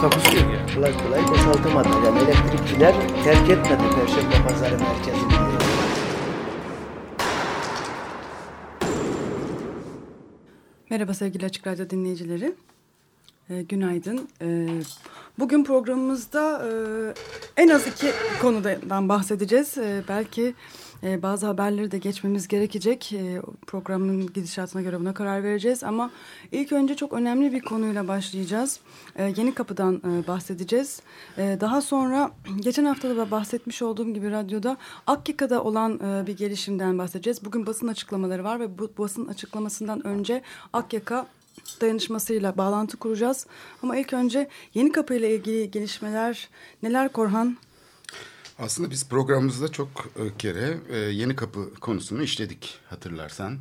Takusuyor yani. kolay kolay boşaltamadı. Yani elektrikçiler terk etmedi Perşembe Pazarı merkezini. Merhaba sevgili Açık Radyo dinleyicileri. Ee, günaydın. Ee, bugün programımızda e, en az iki konudan bahsedeceğiz. Ee, belki e, bazı haberleri de geçmemiz gerekecek. E, programın gidişatına göre buna karar vereceğiz. Ama ilk önce çok önemli bir konuyla başlayacağız. E, yeni Kapı'dan e, bahsedeceğiz. E, daha sonra geçen hafta da bahsetmiş olduğum gibi radyoda Akkika'da olan e, bir gelişimden bahsedeceğiz. Bugün basın açıklamaları var ve bu basın açıklamasından önce Akyaka dayanışmasıyla bağlantı kuracağız. Ama ilk önce Yeni Kapı ile ilgili gelişmeler neler Korhan? Aslında biz programımızda çok e, kere e, Yeni Kapı konusunu işledik hatırlarsan.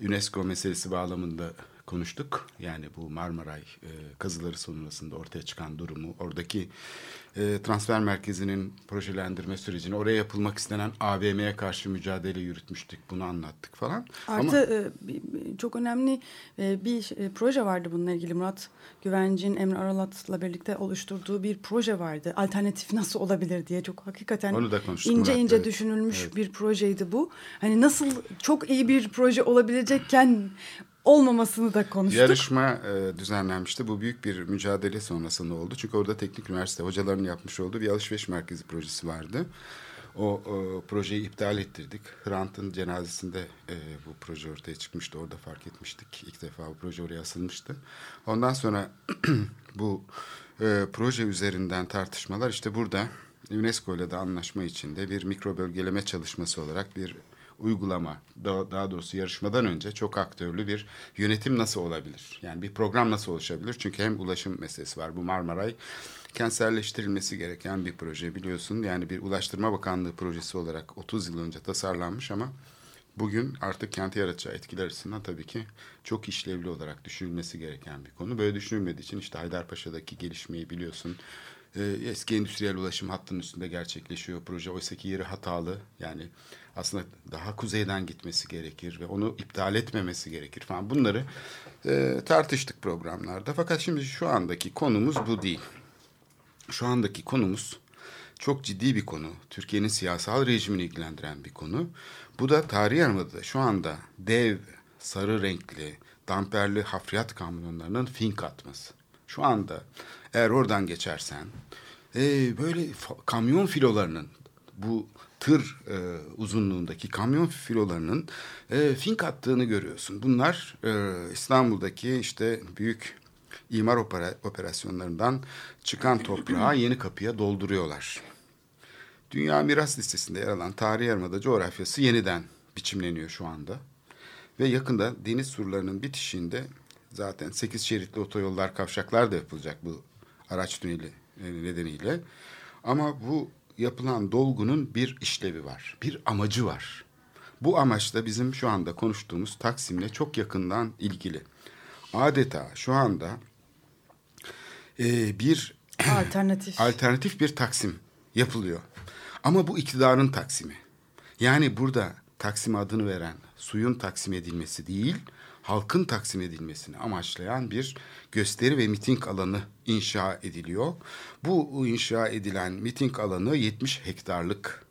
UNESCO meselesi bağlamında konuştuk. Yani bu Marmaray e, kazıları sonrasında ortaya çıkan durumu, oradaki e, transfer merkezinin projelendirme sürecini, oraya yapılmak istenen AVM'ye karşı mücadele yürütmüştük. Bunu anlattık falan. Artı Ama, e, çok önemli e, bir e, proje vardı bununla ilgili. Murat Güvenci'nin Emre Aralat'la birlikte oluşturduğu bir proje vardı. Alternatif nasıl olabilir diye çok hakikaten Onu da ince Murat, ince evet. düşünülmüş Evet. bir projeydi bu. Hani nasıl çok iyi bir proje olabilecekken olmamasını da konuştuk. Yarışma e, düzenlenmişti. Bu büyük bir mücadele sonrasında oldu. Çünkü orada teknik üniversite hocalarının yapmış olduğu bir alışveriş merkezi projesi vardı. O, o projeyi iptal ettirdik. Hrant'ın cenazesinde e, bu proje ortaya çıkmıştı. Orada fark etmiştik. İlk defa bu proje oraya asılmıştı. Ondan sonra bu e, proje üzerinden tartışmalar işte burada UNESCO ile de anlaşma içinde bir mikro bölgeleme çalışması olarak bir uygulama, daha, doğrusu yarışmadan önce çok aktörlü bir yönetim nasıl olabilir? Yani bir program nasıl oluşabilir? Çünkü hem ulaşım meselesi var. Bu Marmaray kentselleştirilmesi gereken bir proje biliyorsun. Yani bir Ulaştırma Bakanlığı projesi olarak 30 yıl önce tasarlanmış ama bugün artık kenti yaratacağı etkiler açısından tabii ki çok işlevli olarak düşünülmesi gereken bir konu. Böyle düşünülmediği için işte Haydarpaşa'daki gelişmeyi biliyorsun. Ee, eski endüstriyel ulaşım hattının üstünde gerçekleşiyor proje. Oysa ki yeri hatalı. Yani aslında daha kuzeyden gitmesi gerekir ve onu iptal etmemesi gerekir falan. Bunları e, tartıştık programlarda. Fakat şimdi şu andaki konumuz bu değil. Şu andaki konumuz çok ciddi bir konu. Türkiye'nin siyasal rejimini ilgilendiren bir konu. Bu da tarih yarımada şu anda dev, sarı renkli, damperli hafriyat kamyonlarının fink atması. Şu anda eğer oradan geçersen e, böyle kamyon filolarının bu tır e, uzunluğundaki kamyon filolarının e, fink attığını görüyorsun. Bunlar e, İstanbul'daki işte büyük imar opera- operasyonlarından çıkan toprağı yeni kapıya dolduruyorlar. Dünya Miras Listesi'nde yer alan Tarihi Yarımada coğrafyası yeniden biçimleniyor şu anda. Ve yakında deniz surlarının bitişinde zaten 8 şeritli otoyollar, kavşaklar da yapılacak bu araç tüneli e, nedeniyle. Ama bu yapılan dolgunun bir işlevi var, bir amacı var. Bu amaç da bizim şu anda konuştuğumuz Taksim'le çok yakından ilgili. Adeta şu anda e, bir Alternatif. alternatif bir taksim yapılıyor. Ama bu iktidarın taksimi. Yani burada Taksim adını veren suyun taksim edilmesi değil, halkın taksim edilmesini amaçlayan bir gösteri ve miting alanı inşa ediliyor. Bu inşa edilen miting alanı 70 hektarlık.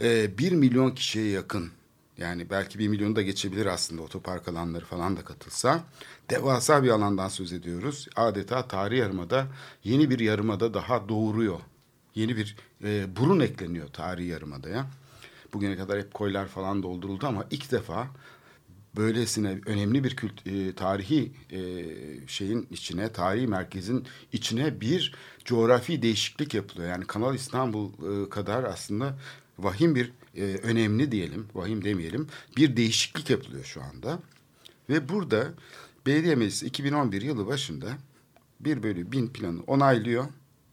Ee, 1 milyon kişiye yakın yani belki bir milyonu da geçebilir aslında otopark alanları falan da katılsa. Devasa bir alandan söz ediyoruz. Adeta tarih yarımada yeni bir yarımada daha doğuruyor. Yeni bir e, burun ekleniyor tarihi yarımadaya. Bugüne kadar hep koylar falan dolduruldu ama ilk defa böylesine önemli bir kült, e, tarihi e, şeyin içine, tarihi merkezin içine bir coğrafi değişiklik yapılıyor. Yani Kanal İstanbul e, kadar aslında vahim bir e, önemli diyelim, vahim demeyelim, bir değişiklik yapılıyor şu anda. Ve burada belediye meclisi 2011 yılı başında bir bölü bin planı onaylıyor.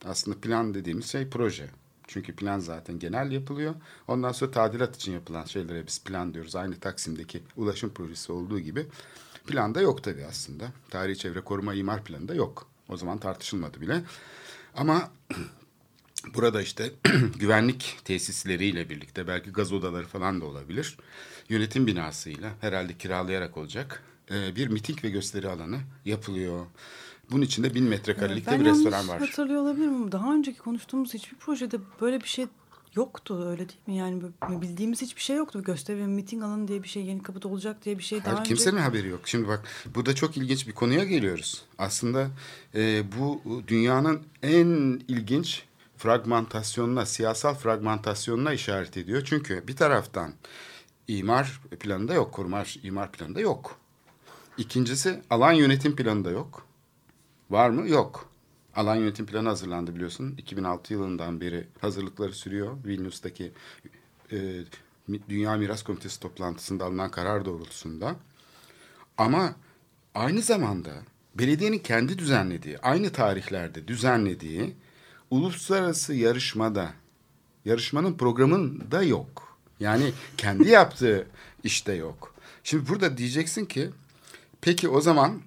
Aslında plan dediğimiz şey proje. Çünkü plan zaten genel yapılıyor. Ondan sonra tadilat için yapılan şeylere biz plan diyoruz. Aynı Taksim'deki ulaşım projesi olduğu gibi. Planda yok tabii aslında. Tarihi çevre koruma imar planında yok. O zaman tartışılmadı bile. Ama burada işte güvenlik tesisleriyle birlikte belki gaz odaları falan da olabilir. Yönetim binasıyla herhalde kiralayarak olacak. bir miting ve gösteri alanı yapılıyor. Bunun içinde bin metrekarelikte ben bir restoran var. hatırlıyor olabilirim daha önceki konuştuğumuz hiçbir projede böyle bir şey yoktu öyle değil mi? Yani bildiğimiz hiçbir şey yoktu. Gösteri ve miting alanı diye bir şey yeni kapıda olacak diye bir şey daha Hayır, kimsenin önce... haberi yok. Şimdi bak burada çok ilginç bir konuya geliyoruz. Aslında e, bu dünyanın en ilginç fragmentasyonuna, siyasal fragmentasyonuna işaret ediyor. Çünkü bir taraftan imar planında yok, koruma imar planında yok. İkincisi alan yönetim planında yok. Var mı? Yok. Alan yönetim planı hazırlandı biliyorsun. 2006 yılından beri hazırlıkları sürüyor. Vilnius'taki e, Dünya Miras Komitesi toplantısında alınan karar doğrultusunda. Ama aynı zamanda belediyenin kendi düzenlediği, aynı tarihlerde düzenlediği uluslararası yarışmada, yarışmanın programında yok. Yani kendi yaptığı işte yok. Şimdi burada diyeceksin ki, peki o zaman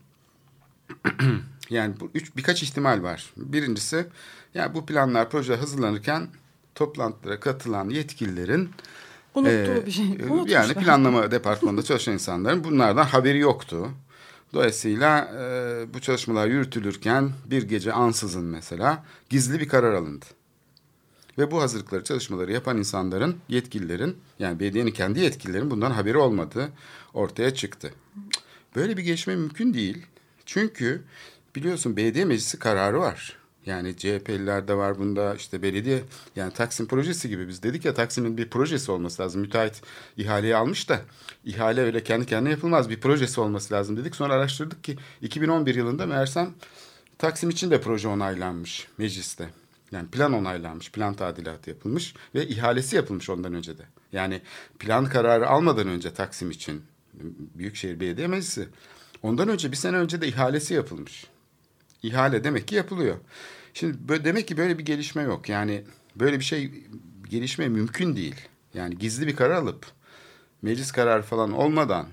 yani bu üç birkaç ihtimal var. Birincisi, yani bu planlar, proje hazırlanırken toplantılara katılan yetkililerin Unuttuğu ee, bir şey. e, Unutmuşlar. Yani planlama departmanında çalışan insanların bunlardan haberi yoktu. Dolayısıyla e, bu çalışmalar yürütülürken bir gece ansızın mesela gizli bir karar alındı. Ve bu hazırlıkları, çalışmaları yapan insanların, yetkililerin, yani belediyenin kendi yetkililerin bundan haberi olmadığı ortaya çıktı. Böyle bir gelişme mümkün değil. Çünkü biliyorsun belediye meclisi kararı var. Yani CHP'liler de var bunda işte belediye yani Taksim projesi gibi biz dedik ya Taksim'in bir projesi olması lazım. Müteahhit ihaleyi almış da ihale öyle kendi kendine yapılmaz bir projesi olması lazım dedik. Sonra araştırdık ki 2011 yılında meğersem Taksim için de proje onaylanmış mecliste. Yani plan onaylanmış, plan tadilatı yapılmış ve ihalesi yapılmış ondan önce de. Yani plan kararı almadan önce Taksim için Büyükşehir Belediye Meclisi ondan önce bir sene önce de ihalesi yapılmış. İhale demek ki yapılıyor. Şimdi böyle, demek ki böyle bir gelişme yok. Yani böyle bir şey gelişme mümkün değil. Yani gizli bir karar alıp meclis kararı falan olmadan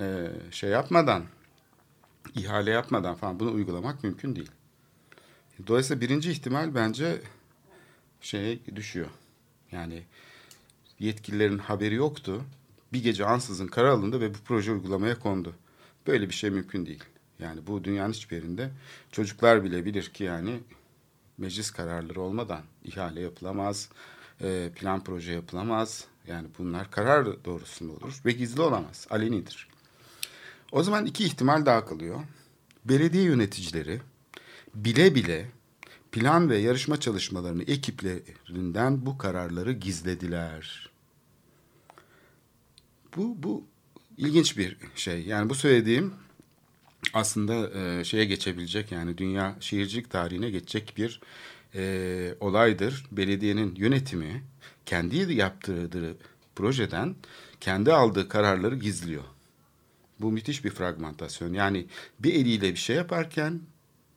e, şey yapmadan ihale yapmadan falan bunu uygulamak mümkün değil. Dolayısıyla birinci ihtimal bence şeye düşüyor. Yani yetkililerin haberi yoktu. Bir gece ansızın karar alındı ve bu proje uygulamaya kondu. Böyle bir şey mümkün değil. Yani bu dünyanın hiçbir yerinde çocuklar bile bilir ki yani meclis kararları olmadan ihale yapılamaz, e, plan proje yapılamaz. Yani bunlar karar doğrusunda olur ve gizli olamaz, alenidir. O zaman iki ihtimal daha kalıyor. Belediye yöneticileri bile bile plan ve yarışma çalışmalarını ekiplerinden bu kararları gizlediler. Bu, bu ilginç bir şey. Yani bu söylediğim aslında e, şeye geçebilecek yani dünya şehircilik tarihine geçecek bir e, olaydır. Belediyenin yönetimi kendi yaptırdığı projeden kendi aldığı kararları gizliyor. Bu müthiş bir fragmentasyon. Yani bir eliyle bir şey yaparken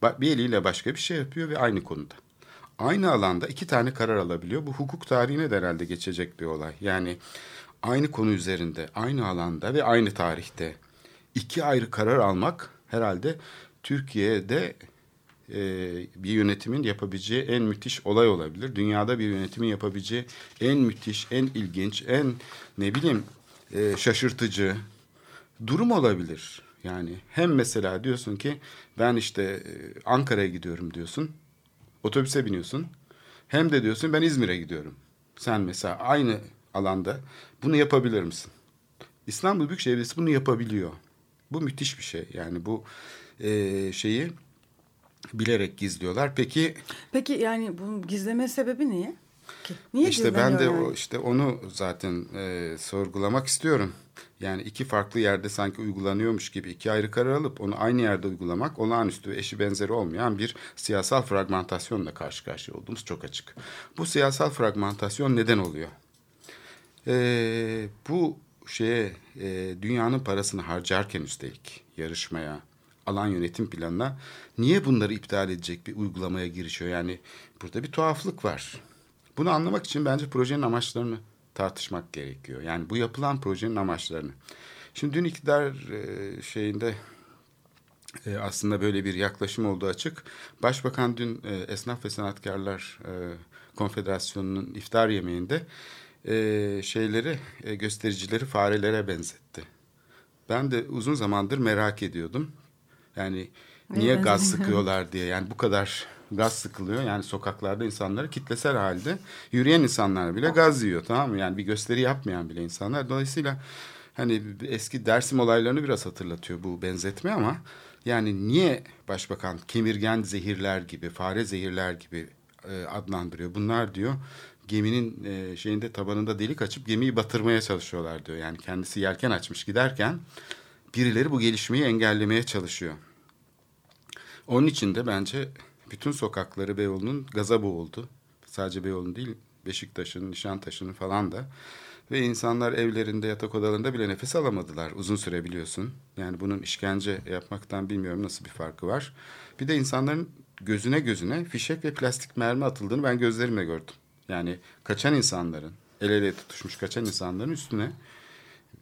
bir eliyle başka bir şey yapıyor ve aynı konuda. Aynı alanda iki tane karar alabiliyor. Bu hukuk tarihine de herhalde geçecek bir olay. Yani aynı konu üzerinde, aynı alanda ve aynı tarihte iki ayrı karar almak herhalde Türkiye'de e, bir yönetimin yapabileceği en müthiş olay olabilir. Dünyada bir yönetimin yapabileceği en müthiş, en ilginç, en ne bileyim e, şaşırtıcı durum olabilir. Yani hem mesela diyorsun ki ben işte e, Ankara'ya gidiyorum diyorsun. Otobüse biniyorsun. Hem de diyorsun ben İzmir'e gidiyorum. Sen mesela aynı alanda bunu yapabilir misin? İstanbul Büyükşehir Belediyesi bunu yapabiliyor. Bu müthiş bir şey. Yani bu e, şeyi bilerek gizliyorlar. Peki Peki yani bunun gizleme sebebi niye? Ki? Niye işte ben de yani? o işte onu zaten e, sorgulamak istiyorum. Yani iki farklı yerde sanki uygulanıyormuş gibi iki ayrı karar alıp onu aynı yerde uygulamak olağanüstü ve eşi benzeri olmayan bir siyasal fragmentasyonla karşı karşıya olduğumuz çok açık. Bu siyasal fragmentasyon neden oluyor? E, bu şeye e, dünyanın parasını harcarken üstelik yarışmaya, alan yönetim planına niye bunları iptal edecek bir uygulamaya girişiyor? Yani burada bir tuhaflık var. Bunu anlamak için bence projenin amaçlarını tartışmak gerekiyor. Yani bu yapılan projenin amaçlarını. Şimdi dün iktidar e, şeyinde e, aslında böyle bir yaklaşım olduğu açık. Başbakan dün e, Esnaf ve Sanatkarlar Konfederasyonu'nun iftar yemeğinde e, şeyleri e, göstericileri farelere benzetti. Ben de uzun zamandır merak ediyordum. Yani niye Evet. gaz sıkıyorlar diye. Yani bu kadar gaz sıkılıyor. Yani sokaklarda insanları kitlesel halde yürüyen insanlar bile gaz yiyor tamam mı? Yani bir gösteri yapmayan bile insanlar. Dolayısıyla hani eski Dersim olaylarını biraz hatırlatıyor bu benzetme ama yani niye başbakan kemirgen zehirler gibi, fare zehirler gibi e, adlandırıyor? Bunlar diyor geminin e, şeyinde tabanında delik açıp gemiyi batırmaya çalışıyorlar diyor. Yani kendisi yelken açmış giderken birileri bu gelişmeyi engellemeye çalışıyor. Onun için de bence bütün sokakları Beyoğlu'nun gaza boğuldu. Sadece Beyoğlu'nun değil Beşiktaş'ın, Nişantaşı'nın falan da. Ve insanlar evlerinde, yatak odalarında bile nefes alamadılar uzun süre biliyorsun. Yani bunun işkence yapmaktan bilmiyorum nasıl bir farkı var. Bir de insanların gözüne gözüne fişek ve plastik mermi atıldığını ben gözlerimle gördüm. Yani kaçan insanların, el ele tutuşmuş kaçan insanların üstüne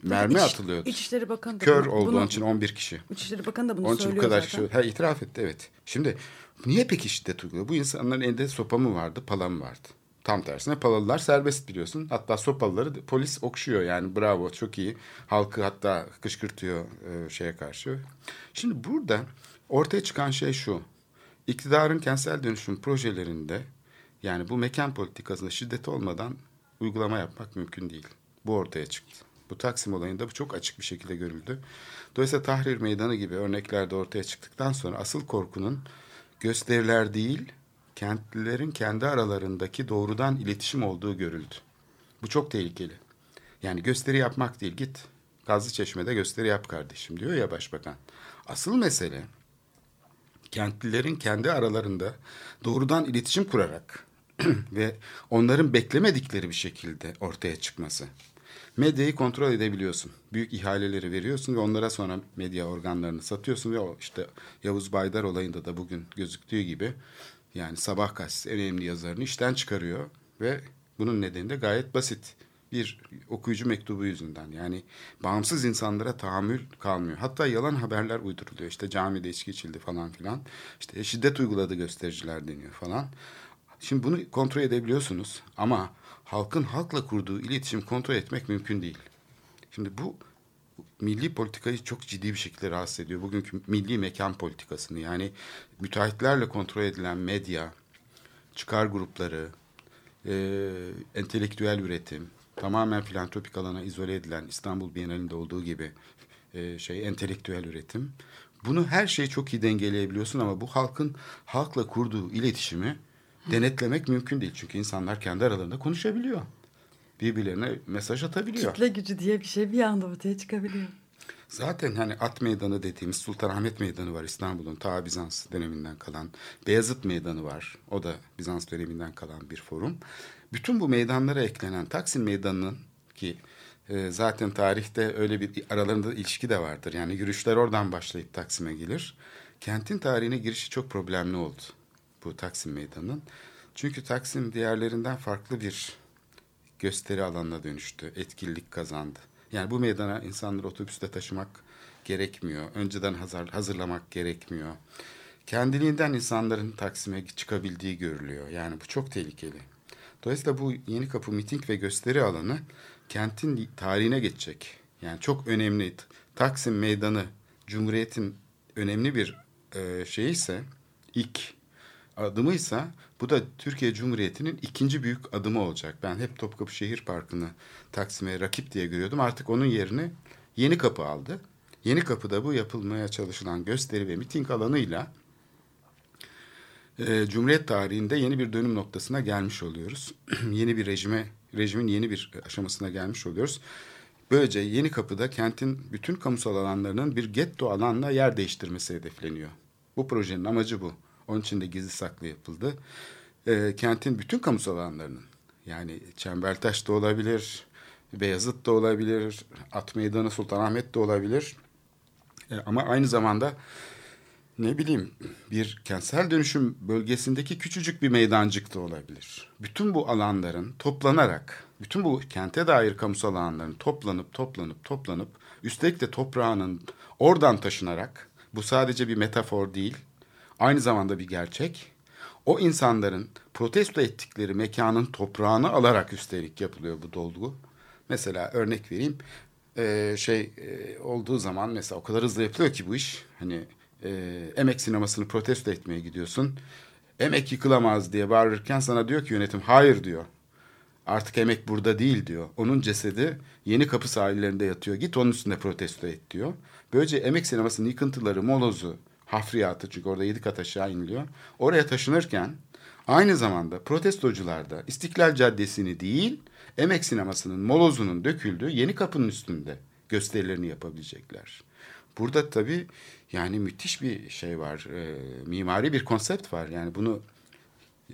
mermi İç- atılıyordu. İçişleri Bakanı da Kör bunu- oldu bunu- için 11 kişi. İçişleri Bakanı da bunu Onun için bu söylüyor kadar zaten. kişi ha, itiraf etti evet. Şimdi niye peki şiddet uyguluyor? Bu insanların elinde sopa mı vardı, pala mı vardı? Tam tersine palalılar serbest biliyorsun. Hatta sopalıları polis okşuyor yani bravo çok iyi. Halkı hatta kışkırtıyor e, şeye karşı. Şimdi burada ortaya çıkan şey şu. İktidarın kentsel dönüşüm projelerinde yani bu mekan politikasında şiddet olmadan uygulama yapmak mümkün değil. Bu ortaya çıktı. Bu Taksim olayında bu çok açık bir şekilde görüldü. Dolayısıyla Tahrir Meydanı gibi örnekler de ortaya çıktıktan sonra asıl korkunun gösteriler değil, kentlilerin kendi aralarındaki doğrudan iletişim olduğu görüldü. Bu çok tehlikeli. Yani gösteri yapmak değil, git Gazlı Çeşme'de gösteri yap kardeşim diyor ya başbakan. Asıl mesele kentlilerin kendi aralarında doğrudan iletişim kurarak ve onların beklemedikleri bir şekilde ortaya çıkması. Medyayı kontrol edebiliyorsun. Büyük ihaleleri veriyorsun ve onlara sonra medya organlarını satıyorsun ve o işte Yavuz Baydar olayında da bugün gözüktüğü gibi yani Sabah gazetesi önemli yazarını işten çıkarıyor ve bunun nedeni de gayet basit. Bir okuyucu mektubu yüzünden yani bağımsız insanlara tahammül kalmıyor. Hatta yalan haberler uyduruluyor. İşte camide içki içildi falan filan. İşte şiddet uyguladı göstericiler deniyor falan. Şimdi bunu kontrol edebiliyorsunuz ama halkın halkla kurduğu iletişim kontrol etmek mümkün değil. Şimdi bu milli politikayı çok ciddi bir şekilde rahatsız ediyor. Bugünkü milli mekan politikasını yani müteahhitlerle kontrol edilen medya, çıkar grupları, e, entelektüel üretim, tamamen filantropik alana izole edilen İstanbul Bienalinde olduğu gibi e, şey entelektüel üretim. Bunu her şeyi çok iyi dengeleyebiliyorsun ama bu halkın halkla kurduğu iletişimi denetlemek mümkün değil. Çünkü insanlar kendi aralarında konuşabiliyor. Birbirlerine mesaj atabiliyor. Kitle gücü diye bir şey bir anda ortaya çıkabiliyor. Zaten hani At Meydanı dediğimiz Sultanahmet Meydanı var İstanbul'un ta Bizans döneminden kalan. Beyazıt Meydanı var. O da Bizans döneminden kalan bir forum. Bütün bu meydanlara eklenen Taksim Meydanı'nın ki e, zaten tarihte öyle bir aralarında ilişki de vardır. Yani yürüyüşler oradan başlayıp Taksim'e gelir. Kentin tarihine girişi çok problemli oldu bu Taksim Meydanı'nın. Çünkü Taksim diğerlerinden farklı bir gösteri alanına dönüştü. Etkililik kazandı. Yani bu meydana insanları otobüste taşımak gerekmiyor. Önceden hazır, hazırlamak gerekmiyor. Kendiliğinden insanların Taksim'e çıkabildiği görülüyor. Yani bu çok tehlikeli. Dolayısıyla bu Yeni Kapı miting ve gösteri alanı kentin tarihine geçecek. Yani çok önemli. Taksim Meydanı Cumhuriyet'in önemli bir e, şeyi ise ilk adımıysa bu da Türkiye Cumhuriyeti'nin ikinci büyük adımı olacak. Ben hep Topkapı Şehir Parkı'nı Taksim'e rakip diye görüyordum. Artık onun yerini Yeni Kapı aldı. Yeni Kapı'da bu yapılmaya çalışılan gösteri ve miting alanıyla e, Cumhuriyet tarihinde yeni bir dönüm noktasına gelmiş oluyoruz. yeni bir rejime, rejimin yeni bir aşamasına gelmiş oluyoruz. Böylece Yeni Kapı'da kentin bütün kamusal alanlarının bir getto alanla yer değiştirmesi hedefleniyor. Bu projenin amacı bu. Onun için de gizli saklı yapıldı. E, kentin bütün kamusal alanlarının yani Çembertaş da olabilir, Beyazıt da olabilir, At Meydanı Sultanahmet de olabilir. E, ama aynı zamanda ne bileyim bir kentsel dönüşüm bölgesindeki küçücük bir meydancık da olabilir. Bütün bu alanların toplanarak, bütün bu kente dair kamusal alanların toplanıp toplanıp toplanıp üstelik de toprağının oradan taşınarak bu sadece bir metafor değil, aynı zamanda bir gerçek. O insanların protesto ettikleri mekanın toprağını alarak üstelik yapılıyor bu dolgu. Mesela örnek vereyim. Ee, şey e, olduğu zaman mesela o kadar hızlı yapılıyor ki bu iş. Hani e, emek sinemasını protesto etmeye gidiyorsun. Emek yıkılamaz diye bağırırken sana diyor ki yönetim hayır diyor. Artık emek burada değil diyor. Onun cesedi yeni kapı sahillerinde yatıyor. Git onun üstünde protesto et diyor. Böylece emek sinemasının yıkıntıları, molozu, hafriyatı çünkü orada yedi kat aşağı iniliyor. Oraya taşınırken aynı zamanda protestocular da İstiklal Caddesi'ni değil emek sinemasının molozunun döküldüğü yeni kapının üstünde gösterilerini yapabilecekler. Burada tabii yani müthiş bir şey var. E, mimari bir konsept var. Yani bunu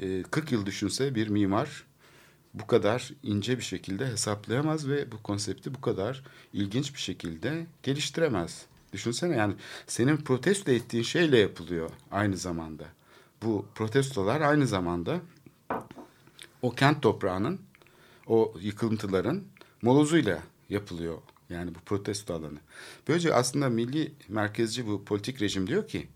e, 40 yıl düşünse bir mimar bu kadar ince bir şekilde hesaplayamaz ve bu konsepti bu kadar ilginç bir şekilde geliştiremez. Düşünsene yani senin protesto ettiğin şeyle yapılıyor aynı zamanda. Bu protestolar aynı zamanda o kent toprağının, o yıkıntıların molozuyla yapılıyor. Yani bu protesto alanı. Böylece aslında milli merkezci bu politik rejim diyor ki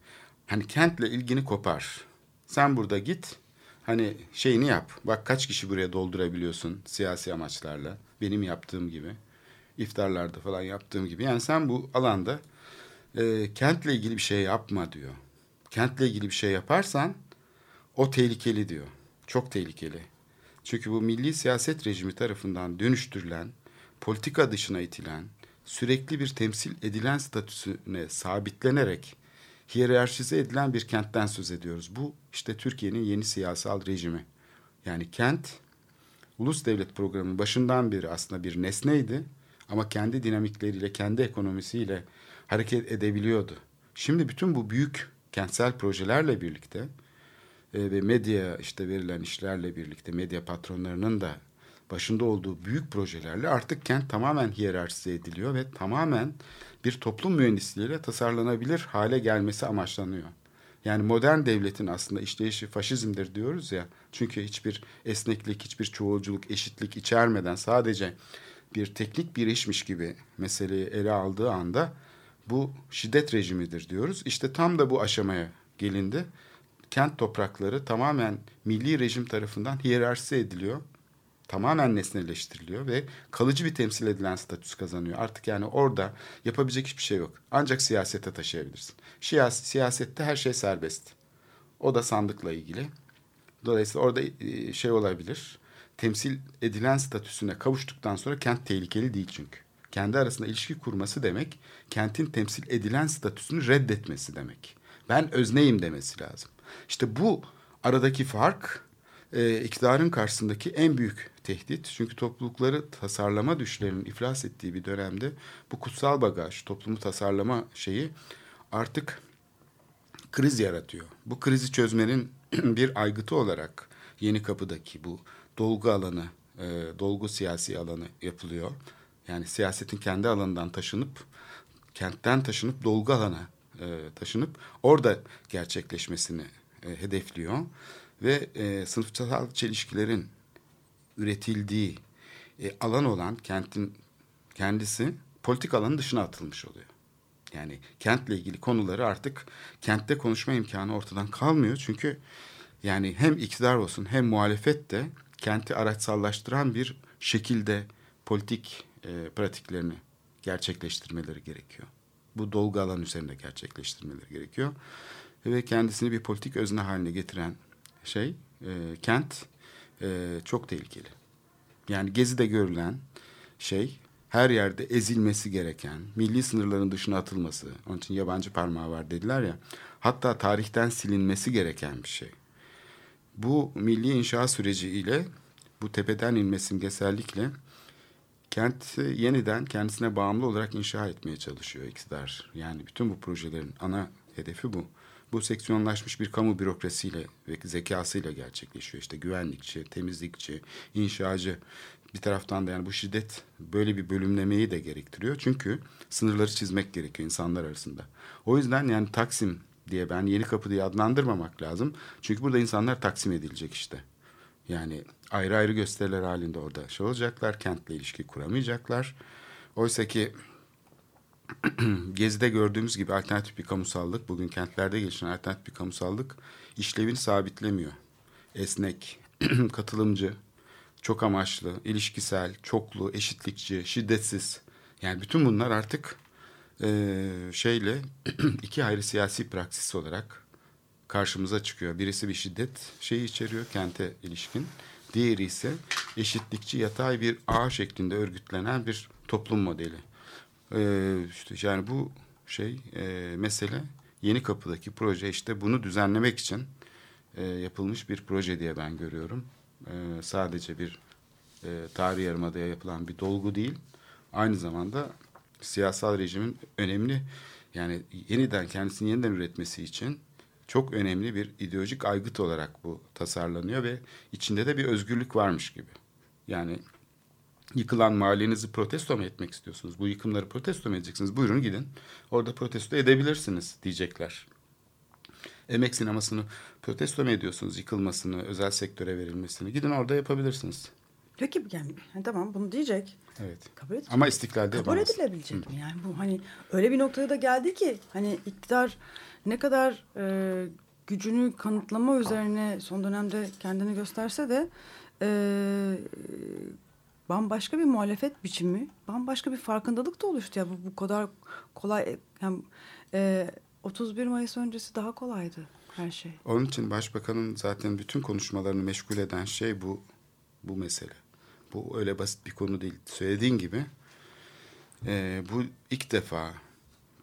hani kentle ilgini kopar. Sen burada git hani şeyini yap. Bak kaç kişi buraya doldurabiliyorsun siyasi amaçlarla. Benim yaptığım gibi. iftarlarda falan yaptığım gibi. Yani sen bu alanda e, kentle ilgili bir şey yapma diyor. Kentle ilgili bir şey yaparsan o tehlikeli diyor. Çok tehlikeli. Çünkü bu milli siyaset rejimi tarafından dönüştürülen, politika dışına itilen, sürekli bir temsil edilen statüsüne sabitlenerek hiyerarşize edilen bir kentten söz ediyoruz. Bu işte Türkiye'nin yeni siyasal rejimi. Yani kent ulus devlet programının başından beri aslında bir nesneydi ama kendi dinamikleriyle, kendi ekonomisiyle hareket edebiliyordu. Şimdi bütün bu büyük kentsel projelerle birlikte e, ve medya işte verilen işlerle birlikte medya patronlarının da başında olduğu büyük projelerle artık kent tamamen hiyerarşize ediliyor ve tamamen bir toplum mühendisliğiyle tasarlanabilir hale gelmesi amaçlanıyor. Yani modern devletin aslında işleyişi faşizmdir diyoruz ya. Çünkü hiçbir esneklik, hiçbir çoğulculuk, eşitlik içermeden sadece bir teknik bir işmiş gibi meseleyi ele aldığı anda bu şiddet rejimidir diyoruz. İşte tam da bu aşamaya gelindi. Kent toprakları tamamen milli rejim tarafından hiyerarşize ediliyor. Tamamen nesneleştiriliyor ve kalıcı bir temsil edilen statüs kazanıyor. Artık yani orada yapabilecek hiçbir şey yok. Ancak siyasete taşıyabilirsin. Şias, siyasette her şey serbest. O da sandıkla ilgili. Dolayısıyla orada e, şey olabilir. Temsil edilen statüsüne kavuştuktan sonra kent tehlikeli değil çünkü kendi arasında ilişki kurması demek, kentin temsil edilen statüsünü reddetmesi demek. Ben özneyim demesi lazım. İşte bu aradaki fark e, iktidarın karşısındaki en büyük tehdit. Çünkü toplulukları tasarlama düşlerinin iflas ettiği bir dönemde bu kutsal bagaj, toplumu tasarlama şeyi artık kriz yaratıyor. Bu krizi çözmenin bir aygıtı olarak Yeni Kapı'daki bu dolgu alanı, e, dolgu siyasi alanı yapılıyor. Yani siyasetin kendi alanından taşınıp, kentten taşınıp dolgu alana e, taşınıp orada gerçekleşmesini e, hedefliyor. Ve e, sınıfsal çelişkilerin üretildiği e, alan olan kentin kendisi politik alanın dışına atılmış oluyor. Yani kentle ilgili konuları artık kentte konuşma imkanı ortadan kalmıyor. Çünkü yani hem iktidar olsun hem muhalefet de kenti araçsallaştıran bir şekilde politik e, pratiklerini gerçekleştirmeleri gerekiyor. Bu dolgu alan üzerinde gerçekleştirmeleri gerekiyor. Ve kendisini bir politik özne haline getiren şey, e, kent e, çok tehlikeli. Yani Gezi'de görülen şey her yerde ezilmesi gereken, milli sınırların dışına atılması, onun için yabancı parmağı var dediler ya, hatta tarihten silinmesi gereken bir şey. Bu milli inşa süreci ile bu tepeden inme simgesellikle kenti yeniden kendisine bağımlı olarak inşa etmeye çalışıyor iktidar. Yani bütün bu projelerin ana hedefi bu. Bu seksiyonlaşmış bir kamu bürokrasiyle ve zekasıyla gerçekleşiyor. İşte güvenlikçi, temizlikçi, inşacı bir taraftan da yani bu şiddet böyle bir bölümlemeyi de gerektiriyor. Çünkü sınırları çizmek gerekiyor insanlar arasında. O yüzden yani Taksim diye ben yeni kapı diye adlandırmamak lazım. Çünkü burada insanlar taksim edilecek işte. Yani ayrı ayrı gösteriler halinde orada şey olacaklar. Kentle ilişki kuramayacaklar. Oysa ki Gezi'de gördüğümüz gibi alternatif bir kamusallık, bugün kentlerde gelişen alternatif bir kamusallık işlevini sabitlemiyor. Esnek, katılımcı, çok amaçlı, ilişkisel, çoklu, eşitlikçi, şiddetsiz. Yani bütün bunlar artık e, şeyle iki ayrı siyasi praksis olarak karşımıza çıkıyor. Birisi bir şiddet şeyi içeriyor kente ilişkin. Diğeri ise eşitlikçi yatay bir ağ şeklinde örgütlenen bir toplum modeli. Ee, işte yani bu şey e, mesele yeni kapıdaki proje işte bunu düzenlemek için e, yapılmış bir proje diye ben görüyorum. E, sadece bir e, tarih yarımadaya yapılan bir dolgu değil. Aynı zamanda siyasal rejimin önemli yani yeniden kendisini yeniden üretmesi için çok önemli bir ideolojik aygıt olarak bu tasarlanıyor ve içinde de bir özgürlük varmış gibi. Yani yıkılan mahallenizi protesto mu etmek istiyorsunuz? Bu yıkımları protesto mu edeceksiniz? Buyurun gidin. Orada protesto edebilirsiniz diyecekler. Emek sinemasını protesto mu ediyorsunuz? Yıkılmasını, özel sektöre verilmesini. Gidin orada yapabilirsiniz. Peki yani, tamam bunu diyecek. Evet. Kabul edilecek. Ama istiklalde Kabul yapamaz. edilebilecek mi? Yani bu hani öyle bir noktaya da geldi ki hani iktidar ne kadar e, gücünü kanıtlama üzerine son dönemde kendini gösterse de e, bambaşka bir muhalefet biçimi, bambaşka bir farkındalık da oluştu. Ya bu, bu kadar kolay yani, e, 31 Mayıs öncesi daha kolaydı her şey. Onun için başbakanın zaten bütün konuşmalarını meşgul eden şey bu bu mesele. Bu öyle basit bir konu değil. Söylediğin gibi e, bu ilk defa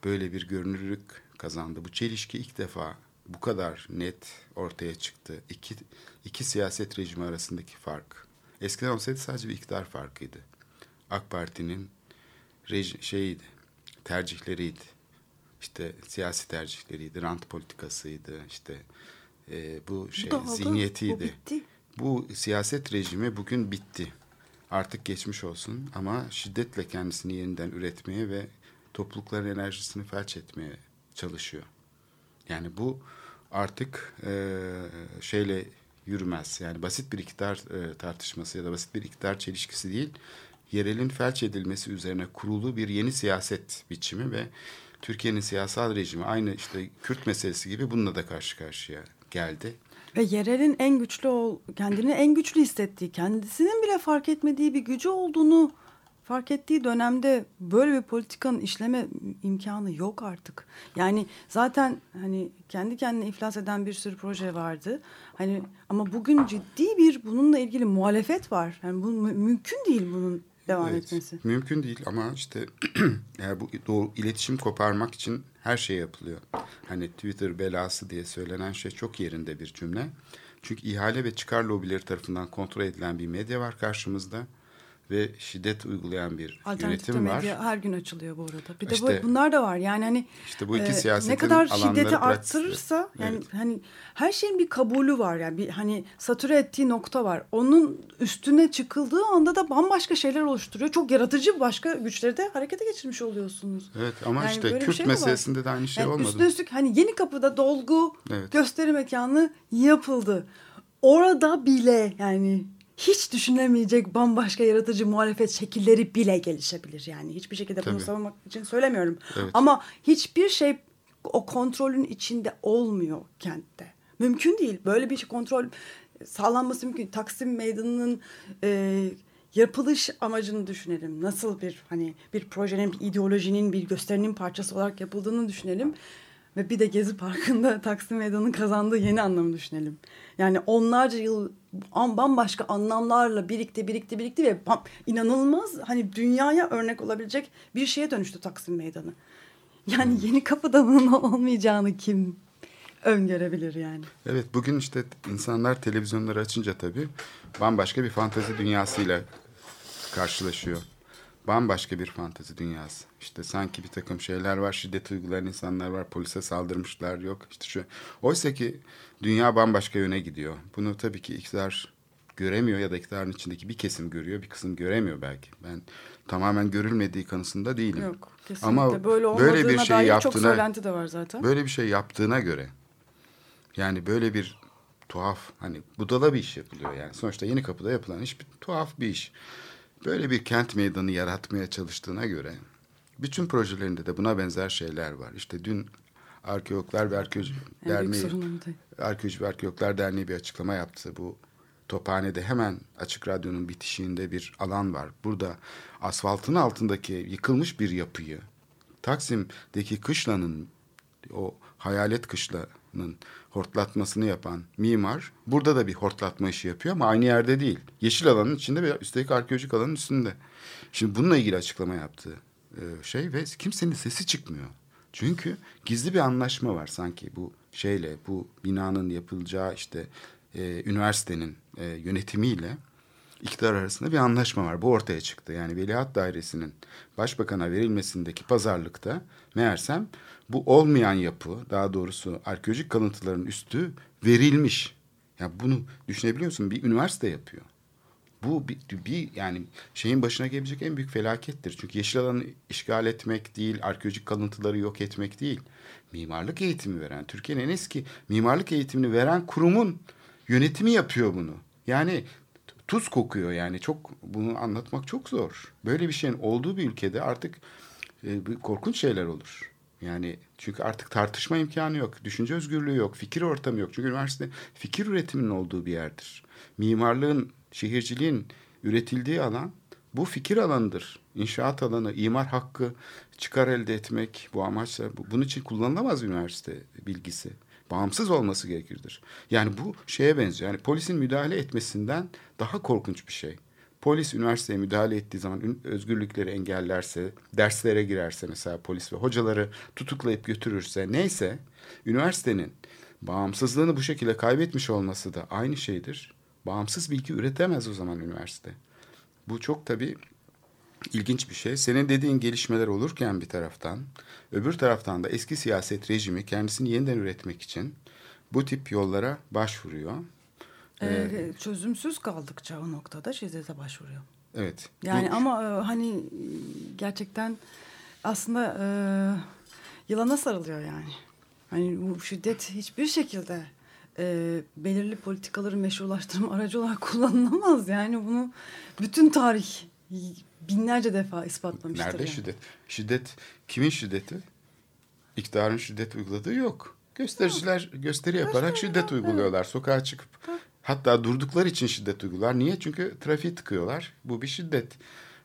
böyle bir görünürlük kazandı. Bu çelişki ilk defa bu kadar net ortaya çıktı. İki, iki siyaset rejimi arasındaki fark. Eskiden olsaydı sadece bir iktidar farkıydı. AK Parti'nin reji, şeyiydi, tercihleriydi. İşte siyasi tercihleriydi, rant politikasıydı, işte e, bu şey oldu, zihniyetiydi. Bu bitti. Bu siyaset rejimi bugün bitti. Artık geçmiş olsun ama şiddetle kendisini yeniden üretmeye ve toplulukların enerjisini felç etmeye çalışıyor. Yani bu artık e, şeyle yürümez. Yani basit bir iktidar e, tartışması ya da basit bir iktidar çelişkisi değil. Yerelin felç edilmesi üzerine kurulu bir yeni siyaset biçimi ve Türkiye'nin siyasal rejimi aynı işte Kürt meselesi gibi bununla da karşı karşıya geldi. Ve yerelin en güçlü ol, kendini en güçlü hissettiği, kendisinin bile fark etmediği bir gücü olduğunu fark ettiği dönemde böyle bir politikanın işleme imkanı yok artık. Yani zaten hani kendi kendine iflas eden bir sürü proje vardı. Hani ama bugün ciddi bir bununla ilgili muhalefet var. Yani bu mü- mümkün değil bunun devam Evet, etmesi. Mümkün değil ama işte yani bu doğru iletişim koparmak için her şey yapılıyor. Hani Twitter belası diye söylenen şey çok yerinde bir cümle. Çünkü ihale ve çıkar lobileri tarafından kontrol edilen bir medya var karşımızda ve şiddet uygulayan bir yönetim var. medya her gün açılıyor bu arada. Bir de İşte- bu, bunlar da var. Yani hani İşte bu iki e, ne kadar şiddeti arttırırsa yani Evet. hani her şeyin bir kabulü var. Yani bir hani satüre ettiği nokta var. Onun üstüne çıkıldığı anda da bambaşka şeyler oluşturuyor. Çok yaratıcı başka güçleri de harekete geçirmiş oluyorsunuz. Evet ama Yani işte Kürt şey de var. meselesinde de aynı şey Yani olmadı. üstüne üstlük hani yeni kapıda dolgu Evet. gösteri mekanı yapıldı. Orada bile yani hiç düşünemeyecek bambaşka yaratıcı muhalefet şekilleri bile gelişebilir. Yani hiçbir şekilde bunu Tabii. savunmak için söylemiyorum. Evet. Ama hiçbir şey o kontrolün içinde olmuyor kentte. Mümkün değil. Böyle bir kontrol sağlanması mümkün. Taksim Meydanı'nın e, yapılış amacını düşünelim. Nasıl bir hani bir projenin, bir ideolojinin, bir gösterinin parçası olarak yapıldığını düşünelim. Ve bir de Gezi Parkı'nda Taksim Meydanı'nın kazandığı yeni anlamı düşünelim. Yani onlarca yıl bambaşka anlamlarla birikti, birikti, birikti ve bam- inanılmaz hani dünyaya örnek olabilecek bir şeye dönüştü Taksim Meydanı. Yani yeni kapıda bunun olmayacağını kim öngörebilir yani? Evet bugün işte insanlar televizyonları açınca tabii bambaşka bir fantezi dünyasıyla karşılaşıyor. Bambaşka bir fantezi dünyası. İşte sanki bir takım şeyler var, şiddet uygulayan insanlar var, polise saldırmışlar yok. İşte şu. Oysa ki dünya bambaşka yöne gidiyor. Bunu tabii ki iktidar göremiyor ya da iktidarın içindeki bir kesim görüyor, bir kısım göremiyor belki. Ben tamamen görülmediği kanısında değilim. Yok kesinlikle. Ama böyle böyle bir şey dair çok yaptığına- söylenti de var zaten. Böyle bir şey yaptığına göre yani böyle bir tuhaf hani budala bir iş yapılıyor yani. Sonuçta yeni kapıda yapılan iş bir tuhaf bir iş. Böyle bir kent meydanı yaratmaya çalıştığına göre bütün projelerinde de buna benzer şeyler var. İşte dün Arkeologlar ve Arkeoloji Derneği. Arkeoloji ve Arkeologlar Derneği bir açıklama yaptı. Bu Tophane'de hemen Açık Radyo'nun bitişiğinde bir alan var. Burada asfaltın altındaki yıkılmış bir yapıyı Taksim'deki kışlanın o hayalet kışlanın hortlatmasını yapan mimar burada da bir hortlatma işi yapıyor ama aynı yerde değil. Yeşil alanın içinde ve üstelik arkeolojik alanın üstünde. Şimdi bununla ilgili açıklama yaptı e, şey ve kimsenin sesi çıkmıyor. Çünkü gizli bir anlaşma var sanki bu şeyle bu binanın yapılacağı işte e, üniversitenin e, yönetimiyle iktidar arasında bir anlaşma var. Bu ortaya çıktı. Yani Veliaht Dairesi'nin başbakana verilmesindeki pazarlıkta meğersem bu olmayan yapı daha doğrusu arkeolojik kalıntıların üstü verilmiş. Ya bunu düşünebiliyor musun? Bir üniversite yapıyor. Bu bir, bir yani şeyin başına gelebilecek en büyük felakettir. Çünkü yeşil alanı işgal etmek değil, arkeolojik kalıntıları yok etmek değil. Mimarlık eğitimi veren, Türkiye'nin en eski mimarlık eğitimini veren kurumun yönetimi yapıyor bunu. Yani tuz kokuyor yani çok bunu anlatmak çok zor. Böyle bir şeyin olduğu bir ülkede artık e, korkunç şeyler olur. Yani çünkü artık tartışma imkanı yok, düşünce özgürlüğü yok, fikir ortamı yok. Çünkü üniversite fikir üretiminin olduğu bir yerdir. Mimarlığın, şehirciliğin üretildiği alan bu fikir alanıdır. İnşaat alanı, imar hakkı çıkar elde etmek bu amaçla bu- bunun için kullanılamaz üniversite bilgisi. Bağımsız olması gerekirdir. Yani bu şeye benziyor. Yani polisin müdahale etmesinden daha korkunç bir şey. Polis üniversiteye müdahale ettiği zaman özgürlükleri engellerse, derslere girerse mesela polis ve hocaları tutuklayıp götürürse neyse üniversitenin bağımsızlığını bu şekilde kaybetmiş olması da aynı şeydir. Bağımsız bilgi üretemez o zaman üniversite. Bu çok tabii ilginç bir şey. Senin dediğin gelişmeler olurken bir taraftan, öbür taraftan da eski siyaset rejimi kendisini yeniden üretmek için bu tip yollara başvuruyor. Ee, çözümsüz kaldıkça o noktada şiddete başvuruyor. Evet. Yani Bu- ama e, hani gerçekten aslında e, yılana sarılıyor yani. Hani bu şiddet hiçbir şekilde e, belirli politikaları meşrulaştırma aracı olarak kullanılamaz. Yani bunu bütün tarih binlerce defa ispatlamıştır. Nerede yani. şiddet? Şiddet kimin şiddeti? İktidarın şiddet uyguladığı yok. Göstericiler gösteri yaparak şiddet uyguluyorlar. Sokağa çıkıp hatta durdukları için şiddet uygular. Niye? Çünkü trafiği tıkıyorlar. Bu bir şiddet.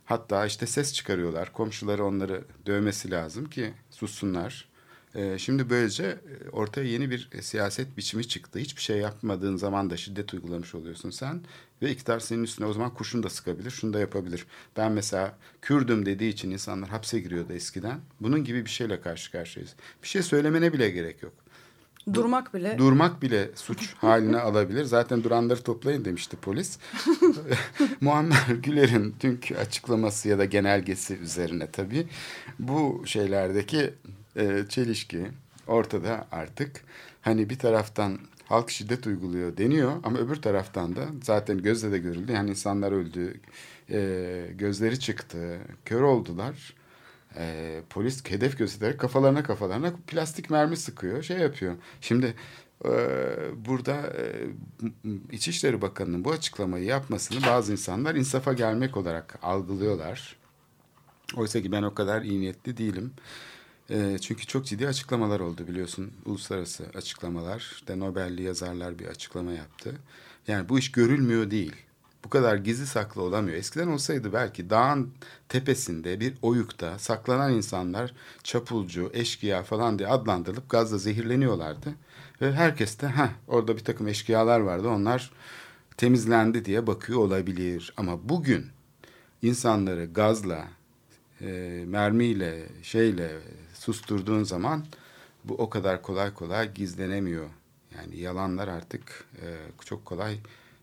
Hatta işte ses çıkarıyorlar. Komşuları onları dövmesi lazım ki sussunlar. Ee, şimdi böylece e, ortaya yeni bir e, siyaset biçimi çıktı. Hiçbir şey yapmadığın zaman da şiddet uygulamış oluyorsun sen. Ve iktidar senin üstüne o zaman kurşun da sıkabilir, şunu da yapabilir. Ben mesela Kürdüm dediği için insanlar hapse giriyordu eskiden. Bunun gibi bir şeyle karşı karşıyayız. Bir şey söylemene bile gerek yok. Durmak bile Durmak bile suç haline alabilir. Zaten duranları toplayın demişti polis. Muammer Güler'in dünkü açıklaması ya da genelgesi üzerine tabii bu şeylerdeki e, çelişki ortada artık. Hani bir taraftan halk şiddet uyguluyor deniyor ama öbür taraftan da zaten gözle de görüldü. Yani insanlar öldü, e, gözleri çıktı, kör oldular. E, polis hedef göstererek kafalarına kafalarına plastik mermi sıkıyor, şey yapıyor. Şimdi e, burada e, İçişleri Bakanı'nın bu açıklamayı yapmasını bazı insanlar insafa gelmek olarak algılıyorlar. Oysa ki ben o kadar iyi niyetli değilim. E, çünkü çok ciddi açıklamalar oldu biliyorsun. Uluslararası açıklamalar. İşte Nobel'li yazarlar bir açıklama yaptı. Yani bu iş görülmüyor değil. Bu kadar gizli saklı olamıyor. Eskiden olsaydı belki dağın tepesinde bir oyukta saklanan insanlar çapulcu, eşkıya falan diye adlandırılıp gazla zehirleniyorlardı. Ve herkes de ha orada bir takım eşkıyalar vardı onlar temizlendi diye bakıyor olabilir. Ama bugün insanları gazla, e, mermiyle, şeyle susturduğun zaman bu o kadar kolay kolay gizlenemiyor. Yani yalanlar artık e, çok kolay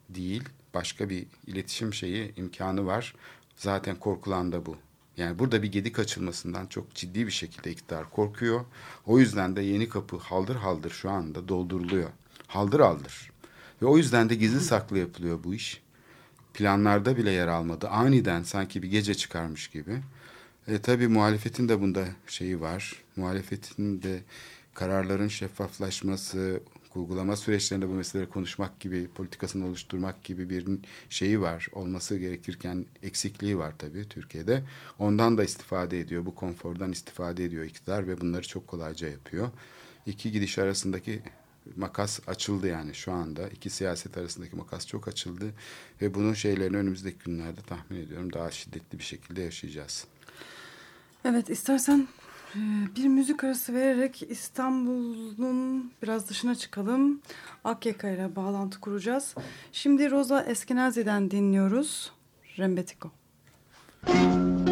değil. Başka bir iletişim şeyi imkanı var. Zaten korkulan da bu. Yani burada bir gedik açılmasından çok ciddi bir şekilde iktidar korkuyor. O yüzden de yeni kapı haldır haldır şu anda dolduruluyor. Haldır haldır. Ve o yüzden de gizli saklı yapılıyor bu iş. planlarda bile yer almadı. Aniden sanki bir gece çıkarmış gibi. E, tabii muhalefetin de bunda şeyi var. Muhalefetin de kararların şeffaflaşması, uygulama süreçlerinde bu meseleleri konuşmak gibi, politikasını oluşturmak gibi bir şeyi var. Olması gerekirken eksikliği var tabii Türkiye'de. Ondan da istifade ediyor. Bu konfordan istifade ediyor iktidar ve bunları çok kolayca yapıyor. İki gidiş arasındaki makas açıldı yani şu anda. iki siyaset arasındaki makas çok açıldı ve bunun şeylerini önümüzdeki günlerde tahmin ediyorum daha şiddetli bir şekilde yaşayacağız. Evet istersen e, bir müzik arası vererek İstanbul'un biraz dışına çıkalım. Akyaka ile bağlantı kuracağız. Şimdi Rosa Eskenazi'den dinliyoruz. Rembetiko. Müzik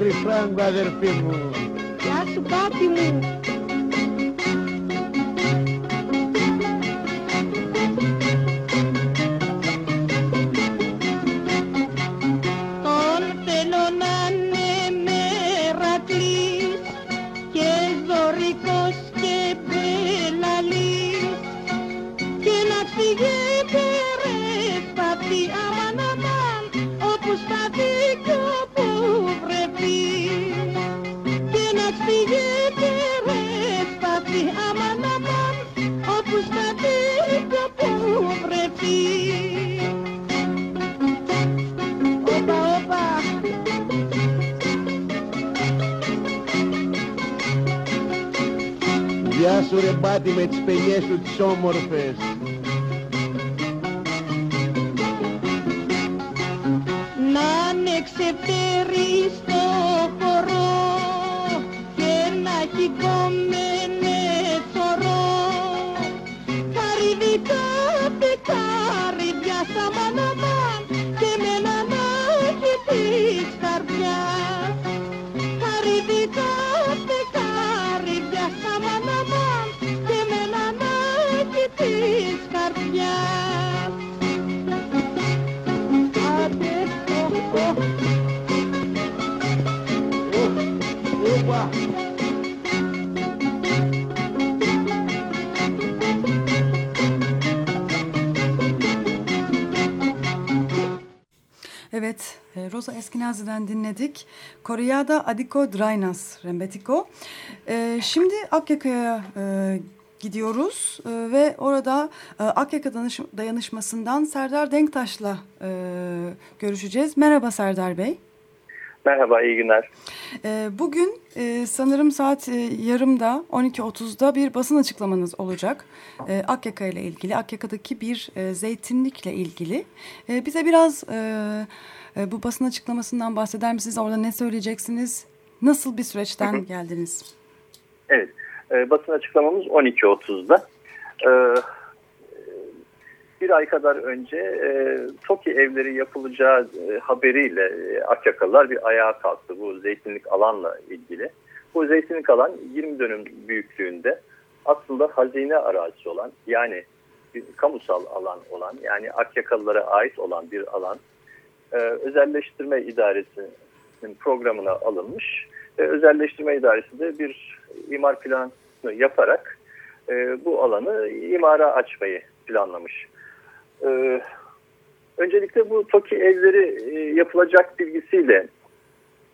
every friend by. σου ρε μπάτι με τις παινιές σου τις όμορφες. Να ναι ξεφτεί Rosa Eskenazi'den dinledik. Koryada Adiko Drainas Rembetiko. Ee, şimdi Akyaka'ya e, gidiyoruz e, ve orada e, Akyaka Danış Dayanışması'ndan Serdar Denktaş'la e, görüşeceğiz. Merhaba Serdar Bey. Merhaba, iyi günler. E, bugün e, sanırım saat e, yarımda 12.30'da bir basın açıklamanız olacak. E, Akyaka ile ilgili, Akyaka'daki bir e, zeytinlikle ilgili. Bize biraz e, bu basın açıklamasından bahseder misiniz? Orada ne söyleyeceksiniz? Nasıl bir süreçten geldiniz? Evet, e, basın açıklamamız 12.30'da. E, bir ay kadar önce e, TOKİ evleri yapılacağı e, haberiyle e, Akyakalılar bir ayağa kalktı bu zeytinlik alanla ilgili. Bu zeytinlik alan 20 dönüm büyüklüğünde aslında hazine arazisi olan yani bir kamusal alan olan yani Akyakalılara ait olan bir alan e, özelleştirme idaresinin programına alınmış. ve özelleştirme idaresi de bir imar planı yaparak e, bu alanı imara açmayı planlamış. E, öncelikle bu TOKİ evleri e, yapılacak bilgisiyle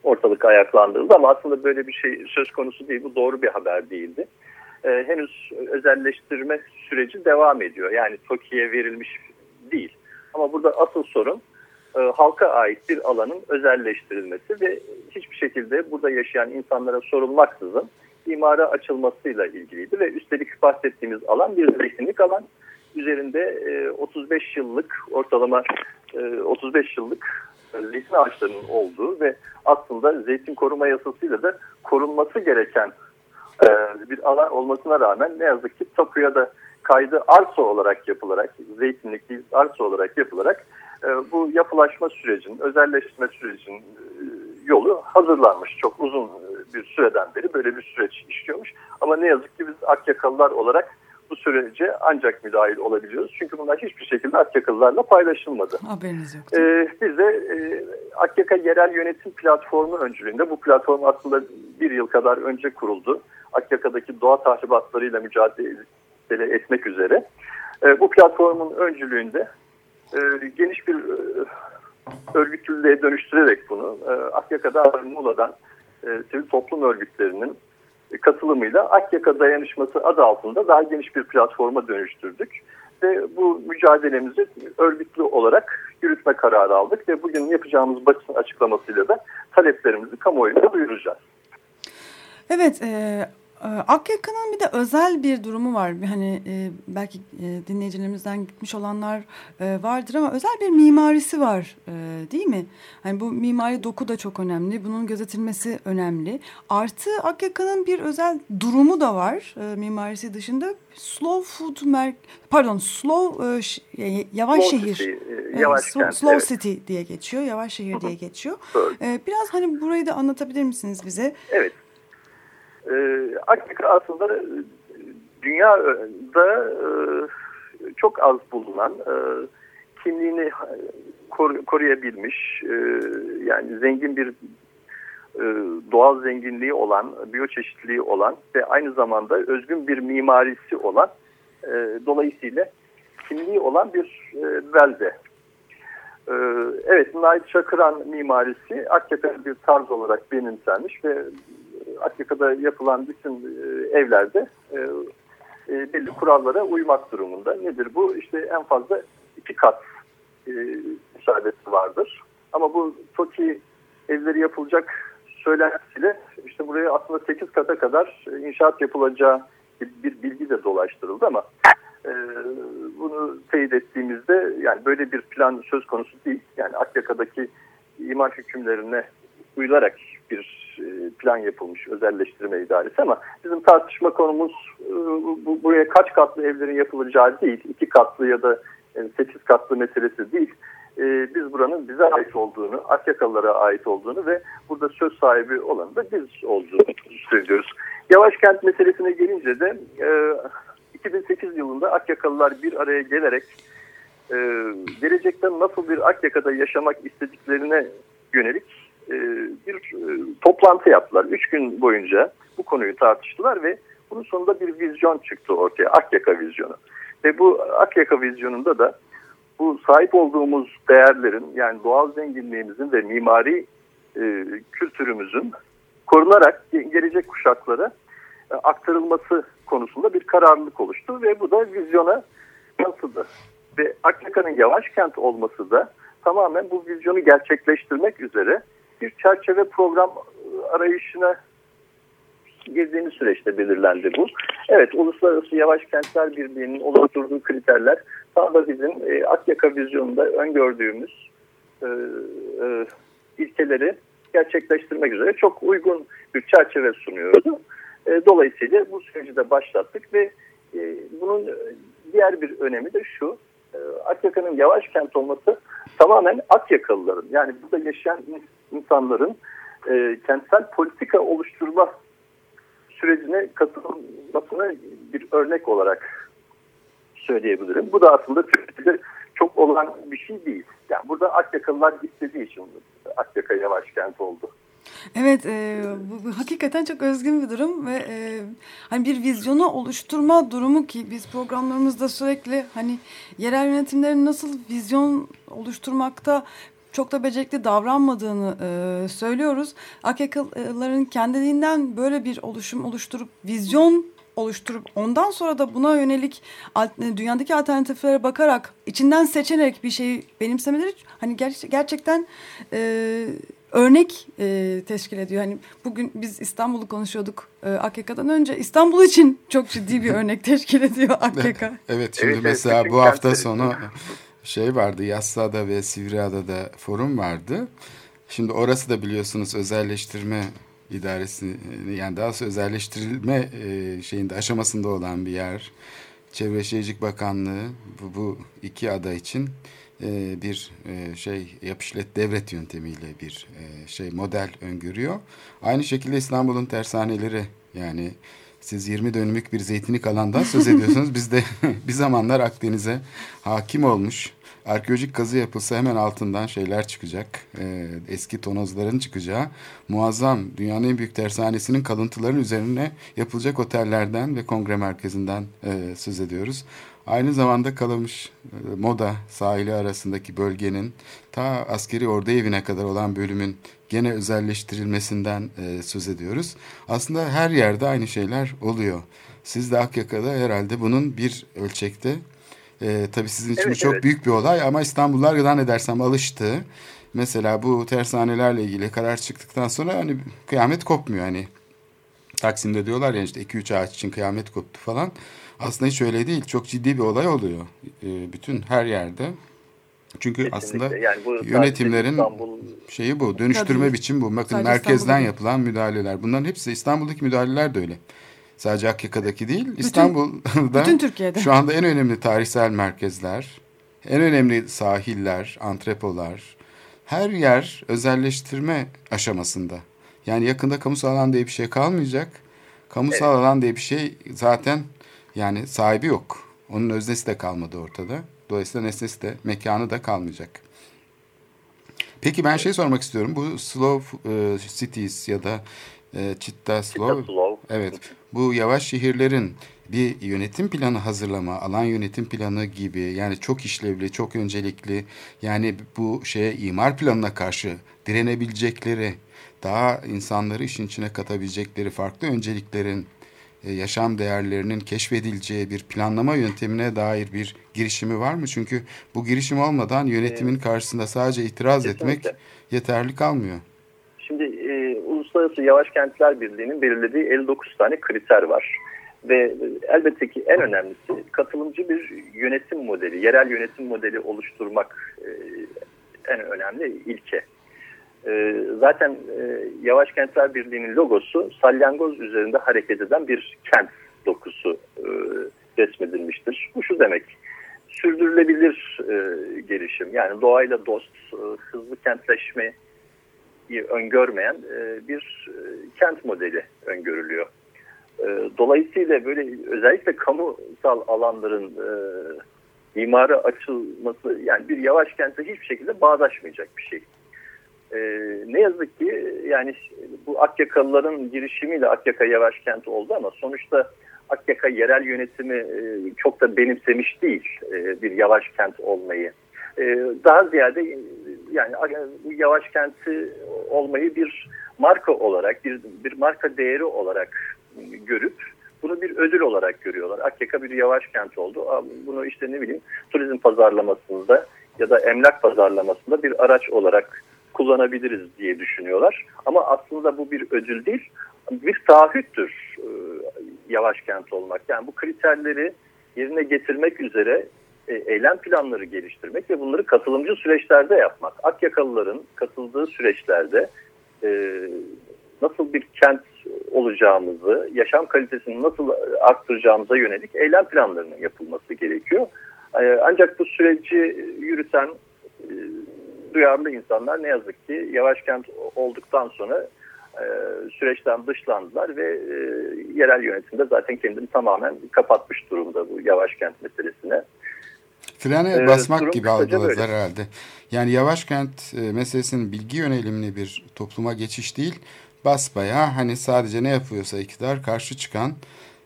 ortalık ayaklandırıldı ama aslında böyle bir şey söz konusu değil. Bu doğru bir haber değildi. E, henüz özelleştirme süreci devam ediyor. Yani TOKİ'ye verilmiş değil. Ama burada asıl sorun e, halka ait bir alanın özelleştirilmesi ve hiçbir şekilde burada yaşayan insanlara sorulmaksızın imara açılmasıyla ilgiliydi ve üstelik bahsettiğimiz alan bir zeytinlik alan. Üzerinde e, 35 yıllık ortalama e, 35 yıllık zeytin ağaçlarının olduğu ve aslında zeytin koruma yasasıyla da korunması gereken e, bir alan olmasına rağmen ne yazık ki tapuya da kaydı arsa olarak yapılarak, zeytinlik değil arsa olarak yapılarak e, bu yapılaşma sürecinin, özelleştirme sürecinin e, yolu hazırlanmış. Çok uzun e, bir süreden beri böyle bir süreç işliyormuş. Ama ne yazık ki biz Akyakalılar olarak bu sürece ancak müdahil olabiliyoruz. Çünkü bunlar hiçbir şekilde Akyakalılarla paylaşılmadı. Haberiniz yok. Ee, biz de e, Akyaka Yerel Yönetim Platformu öncülüğünde bu platform aslında bir yıl kadar önce kuruldu. Akyaka'daki doğa tahribatlarıyla mücadele etmek üzere. E, bu platformun öncülüğünde e, geniş bir e, örgütlülüğe dönüştürerek bunu e, Akyaka'da Muğla'dan e, sivil toplum örgütlerinin katılımıyla Akyaka Dayanışması adı altında daha geniş bir platforma dönüştürdük. Ve bu mücadelemizi örgütlü olarak yürütme kararı aldık ve bugün yapacağımız basın açıklamasıyla da taleplerimizi kamuoyuna duyuracağız. Evet, e, Akyaka'nın bir de özel bir durumu var. Hani e, belki e, dinleyicilerimizden gitmiş olanlar e, vardır ama özel bir mimarisi var e, değil mi? Hani bu mimari doku da çok önemli. Bunun gözetilmesi önemli. Artı Akyaka'nın bir özel durumu da var e, mimarisi dışında. Slow food merk pardon slow e, yavaş slow şehir. City, e, yavaş slow, kent, slow evet. city diye geçiyor. Yavaş şehir diye geçiyor. E, biraz hani burayı da anlatabilir misiniz bize? Evet. Ee, Akyaka aslında e, dünyada e, çok az bulunan e, kimliğini kor koruyabilmiş e, yani zengin bir e, doğal zenginliği olan, biyoçeşitliliği olan ve aynı zamanda özgün bir mimarisi olan e, dolayısıyla kimliği olan bir e, belde. E, evet, Nait Çakıran mimarisi Akyaka bir tarz olarak benimsenmiş ve Akyaka'da yapılan bütün e, evlerde e, e, belli kurallara uymak durumunda. Nedir bu? İşte en fazla iki kat müsaadesi vardır. Ama bu TOKİ evleri yapılacak söylentisiyle işte buraya aslında 8 kata kadar inşaat yapılacağı bir, bilgi de dolaştırıldı ama bunu teyit ettiğimizde yani böyle bir plan söz konusu değil. Yani Akyaka'daki imar hükümlerine uyularak bir e, plan yapılmış özelleştirme idaresi ama bizim tartışma konumuz e, bu, buraya kaç katlı evlerin yapılacağı değil. iki katlı ya da e, sekiz katlı meselesi değil. Biz buranın bize ait olduğunu, Akyakalılara ait olduğunu ve burada söz sahibi olan da biz olduğunu söylüyoruz. Yavaş kent meselesine gelince de 2008 yılında Akyakalılar bir araya gelerek gelecekte nasıl bir Akyaka'da yaşamak istediklerine yönelik bir e, toplantı yaptılar. Üç gün boyunca bu konuyu tartıştılar ve bunun sonunda bir vizyon çıktı ortaya. Akyaka vizyonu. Ve bu Akyaka vizyonunda da bu sahip olduğumuz değerlerin yani doğal zenginliğimizin ve mimari e, kültürümüzün korunarak gelecek kuşaklara e, aktarılması konusunda bir kararlılık oluştu ve bu da vizyona yansıdı. Ve Akyaka'nın yavaş kent olması da tamamen bu vizyonu gerçekleştirmek üzere bir çerçeve program arayışına girdiğimiz süreçte belirlendi bu. Evet, Uluslararası Yavaş Kentler Birliği'nin oluşturduğu kriterler tam da bizim e, Akyaka vizyonunda öngördüğümüz e, e, ilkeleri gerçekleştirmek üzere çok uygun bir çerçeve sunuyordu. E, dolayısıyla bu süreci de başlattık ve e, bunun diğer bir önemi de şu, e, Akyaka'nın yavaş kent olması tamamen Akyakalıların yani burada yaşayan insanların e, kentsel politika oluşturma sürecine katılmasına bir örnek olarak söyleyebilirim. Bu da aslında Türkiye'de çok olan bir şey değil. Yani burada Akyakalılar istediği için Akyaka yavaş kent oldu. Evet, e, bu, bu hakikaten çok özgün bir durum ve e, hani bir vizyonu oluşturma durumu ki biz programlarımızda sürekli hani yerel yönetimlerin nasıl vizyon oluşturmakta çok da becerikli davranmadığını e, söylüyoruz. Akyakalıların kendiliğinden böyle bir oluşum oluşturup vizyon oluşturup ondan sonra da buna yönelik dünyadaki alternatiflere bakarak içinden seçerek bir şeyi benimsemeleri hani ger gerçekten e, örnek e, teşkil ediyor. Hani bugün biz İstanbul'u konuşuyorduk e, AKK'dan önce. İstanbul için çok ciddi bir örnek teşkil ediyor AKK. evet şimdi evet, mesela evet, bu hafta sonu şey vardı Yassıada ve Sivriada'da forum vardı. Şimdi orası da biliyorsunuz özelleştirme idaresi yani daha sonra özelleştirilme e, şeyinde aşamasında olan bir yer. Çevre Şehircilik Bakanlığı bu, bu iki ada için e, bir e, şey yapışlet devlet yöntemiyle bir şey model öngörüyor. Aynı şekilde İstanbul'un tersaneleri yani siz 20 dönümlük bir zeytinlik alandan söz ediyorsunuz. Biz de bir zamanlar Akdeniz'e hakim olmuş arkeolojik kazı yapılsa hemen altından şeyler çıkacak. E, eski tonozların çıkacağı muazzam dünyanın en büyük tersanesinin kalıntıların üzerine yapılacak otellerden ve kongre merkezinden e, söz ediyoruz. Aynı zamanda Kalamış e, Moda sahili arasındaki bölgenin ta askeri ordu evine kadar olan bölümün gene özelleştirilmesinden e, söz ediyoruz. Aslında her yerde aynı şeyler oluyor. Siz de Akyaka'da herhalde bunun bir ölçekte e, tabii sizin için evet, çok evet. büyük bir olay ama İstanbullular zannedersem alıştı. Mesela bu tersanelerle ilgili karar çıktıktan sonra hani kıyamet kopmuyor hani. Taksim'de diyorlar ya işte 2-3 ağaç için kıyamet koptu falan. Aslında hiç öyle değil. Çok ciddi bir olay oluyor. E, bütün her yerde. Çünkü Kesinlikle. aslında yani bu yönetimlerin İstanbul... şeyi bu. Dönüştürme Tabii. biçim bu. Bakın sadece merkezden İstanbul'da. yapılan müdahaleler. Bunların hepsi İstanbul'daki müdahaleler de öyle. Sadece Akyaka'daki değil, bütün, İstanbul'da bütün Türkiye'de. şu anda en önemli tarihsel merkezler, en önemli sahiller, antrepolar, her yer özelleştirme aşamasında. Yani yakında kamusal alan diye bir şey kalmayacak. Kamusal evet. alan diye bir şey zaten yani sahibi yok. Onun öznesi de kalmadı ortada. Dolayısıyla nesnesi de mekanı da kalmayacak. Peki ben şey sormak istiyorum. Bu slow e, cities ya da e, Chitta Slow. Chitta Slow. Evet. Bu yavaş şehirlerin bir yönetim planı hazırlama, alan yönetim planı gibi yani çok işlevli, çok öncelikli yani bu şeye imar planına karşı direnebilecekleri, daha insanları işin içine katabilecekleri farklı önceliklerin e, yaşam değerlerinin keşfedileceği bir planlama yöntemine dair bir girişimi var mı? Çünkü bu girişim olmadan yönetimin karşısında sadece itiraz etmek yeterli kalmıyor. Uluslararası Yavaş Kentler Birliği'nin belirlediği 59 tane kriter var. Ve elbette ki en önemlisi katılımcı bir yönetim modeli, yerel yönetim modeli oluşturmak e, en önemli ilke. E, zaten e, Yavaş Kentler Birliği'nin logosu salyangoz üzerinde hareket eden bir kent dokusu resmedilmiştir. Bu şu demek, sürdürülebilir gelişim yani doğayla dost, hızlı kentleşme, öngörmeyen e, bir e, kent modeli öngörülüyor. E, dolayısıyla böyle özellikle kamusal alanların imara açılması yani bir yavaş kentte hiçbir şekilde bağdaşmayacak bir şey. ne yazık ki yani bu Akyakalıların girişimiyle Akyaka yavaş kent oldu ama sonuçta Akyaka yerel yönetimi çok da benimsemiş değil bir yavaş kent olmayı. Daha ziyade yani bu yavaş kenti olmayı bir marka olarak, bir, bir marka değeri olarak görüp bunu bir ödül olarak görüyorlar. Akyaka bir yavaş kent oldu. Bunu işte ne bileyim turizm pazarlamasında ya da emlak pazarlamasında bir araç olarak kullanabiliriz diye düşünüyorlar. Ama aslında bu bir ödül değil, bir taahhüttür e, yavaş kent olmak. Yani bu kriterleri yerine getirmek üzere e, eylem planları geliştirmek ve bunları katılımcı süreçlerde yapmak. Akyakalıların katıldığı süreçlerde e, nasıl bir kent olacağımızı, yaşam kalitesini nasıl arttıracağımıza yönelik eylem planlarının yapılması gerekiyor. E, ancak bu süreci yürüten e, duyarlı insanlar ne yazık ki yavaş kent olduktan sonra e, süreçten dışlandılar ve e, yerel yönetimde zaten kendini tamamen kapatmış durumda bu yavaş kent meselesine. Frene Ee, basmak gibi algıladılar herhalde. Yani yavaş kent e, meselesinin bilgi yönelimli bir topluma geçiş değil, basbaya hani sadece ne yapıyorsa iktidar karşı çıkan,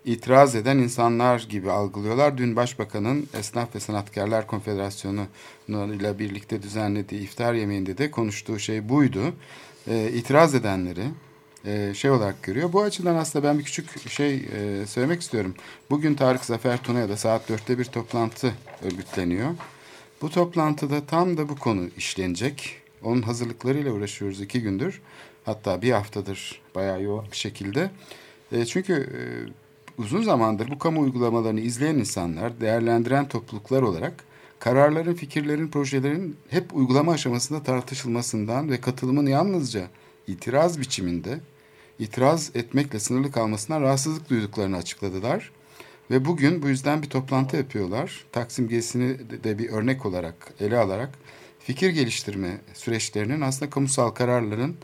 itiraz eden insanlar gibi algılıyorlar. Dün Başbakanın Esnaf ve Sanatkarlar Konfederasyonu ile birlikte düzenlediği iftar yemeğinde de konuştuğu şey buydu. E, itiraz edenleri, e, şey olarak görüyor. Bu açıdan aslında ben bir küçük şey e, söylemek istiyorum. Bugün Tarık Zafer Tuna'ya saat dörtte bir toplantı örgütleniyor. Bu toplantıda tam da bu konu işlenecek. Onun hazırlıklarıyla uğraşıyoruz iki gündür. Hatta bir haftadır bayağı yoğun bir şekilde. E, çünkü uzun zamandır bu kamu uygulamalarını izleyen insanlar, değerlendiren topluluklar olarak kararların, fikirlerin, projelerin hep uygulama aşamasında tartışılmasından ve katılımın yalnızca itiraz biçiminde itiraz etmekle sınırlı kalmasından rahatsızlık duyduklarını açıkladılar. Ve bugün bu yüzden bir toplantı yapıyorlar. Taksim gezisini de- bir örnek olarak ele alarak fikir geliştirme süreçlerinin aslında kamusal kararların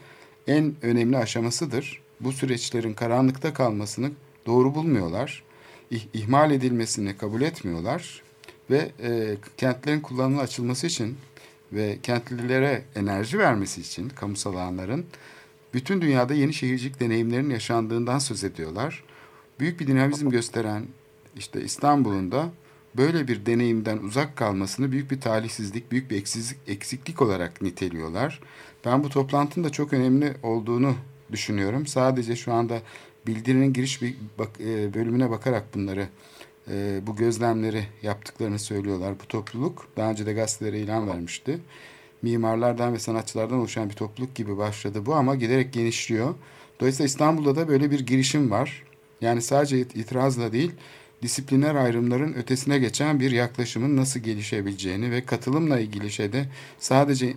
en önemli aşamasıdır. Bu süreçlerin karanlıkta kalmasını doğru bulmuyorlar. İh- ihmal edilmesini kabul etmiyorlar. Ve e, kentlerin kullanıma açılması için ve kentlilere enerji vermesi için kamusal alanların bütün dünyada yeni şehircilik deneyimlerinin yaşandığından söz ediyorlar. Büyük bir dinamizm gösteren işte İstanbul'un da böyle bir deneyimden uzak kalmasını büyük bir talihsizlik, büyük bir eksizlik, eksiklik olarak niteliyorlar. Ben bu toplantının da çok önemli olduğunu düşünüyorum. Sadece şu anda bildirinin giriş bir bak, e, bölümüne bakarak bunları e, bu gözlemleri yaptıklarını söylüyorlar bu topluluk. Daha önce de gazetelere ilan vermişti. Mimarlardan ve sanatçılardan oluşan bir topluluk gibi başladı bu ama giderek genişliyor. Dolayısıyla İstanbul'da da böyle bir girişim var. Yani sadece it- itirazla değil, disipliner ayrımların ötesine geçen bir yaklaşımın nasıl gelişebileceğini ve katılımla ilgili şeyde sadece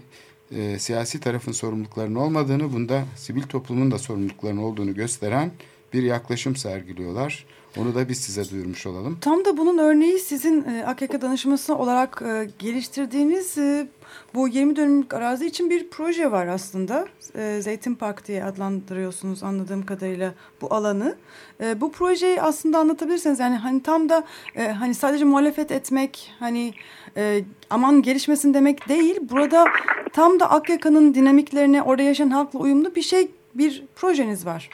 e, siyasi tarafın sorumluluklarının olmadığını, bunda sivil toplumun da sorumluluklarının olduğunu gösteren bir yaklaşım sergiliyorlar. Onu da biz size duyurmuş olalım. Tam da bunun örneği sizin e, AKK danışması olarak e, geliştirdiğiniz e, bu 20 dönümlük arazi için bir proje var aslında. E, Zeytin Park diye adlandırıyorsunuz anladığım kadarıyla bu alanı. E, bu projeyi aslında anlatabilirseniz yani hani tam da e, hani sadece muhalefet etmek hani e, aman gelişmesin demek değil. Burada tam da Akyaka'nın dinamiklerine orada yaşayan halkla uyumlu bir şey bir projeniz var.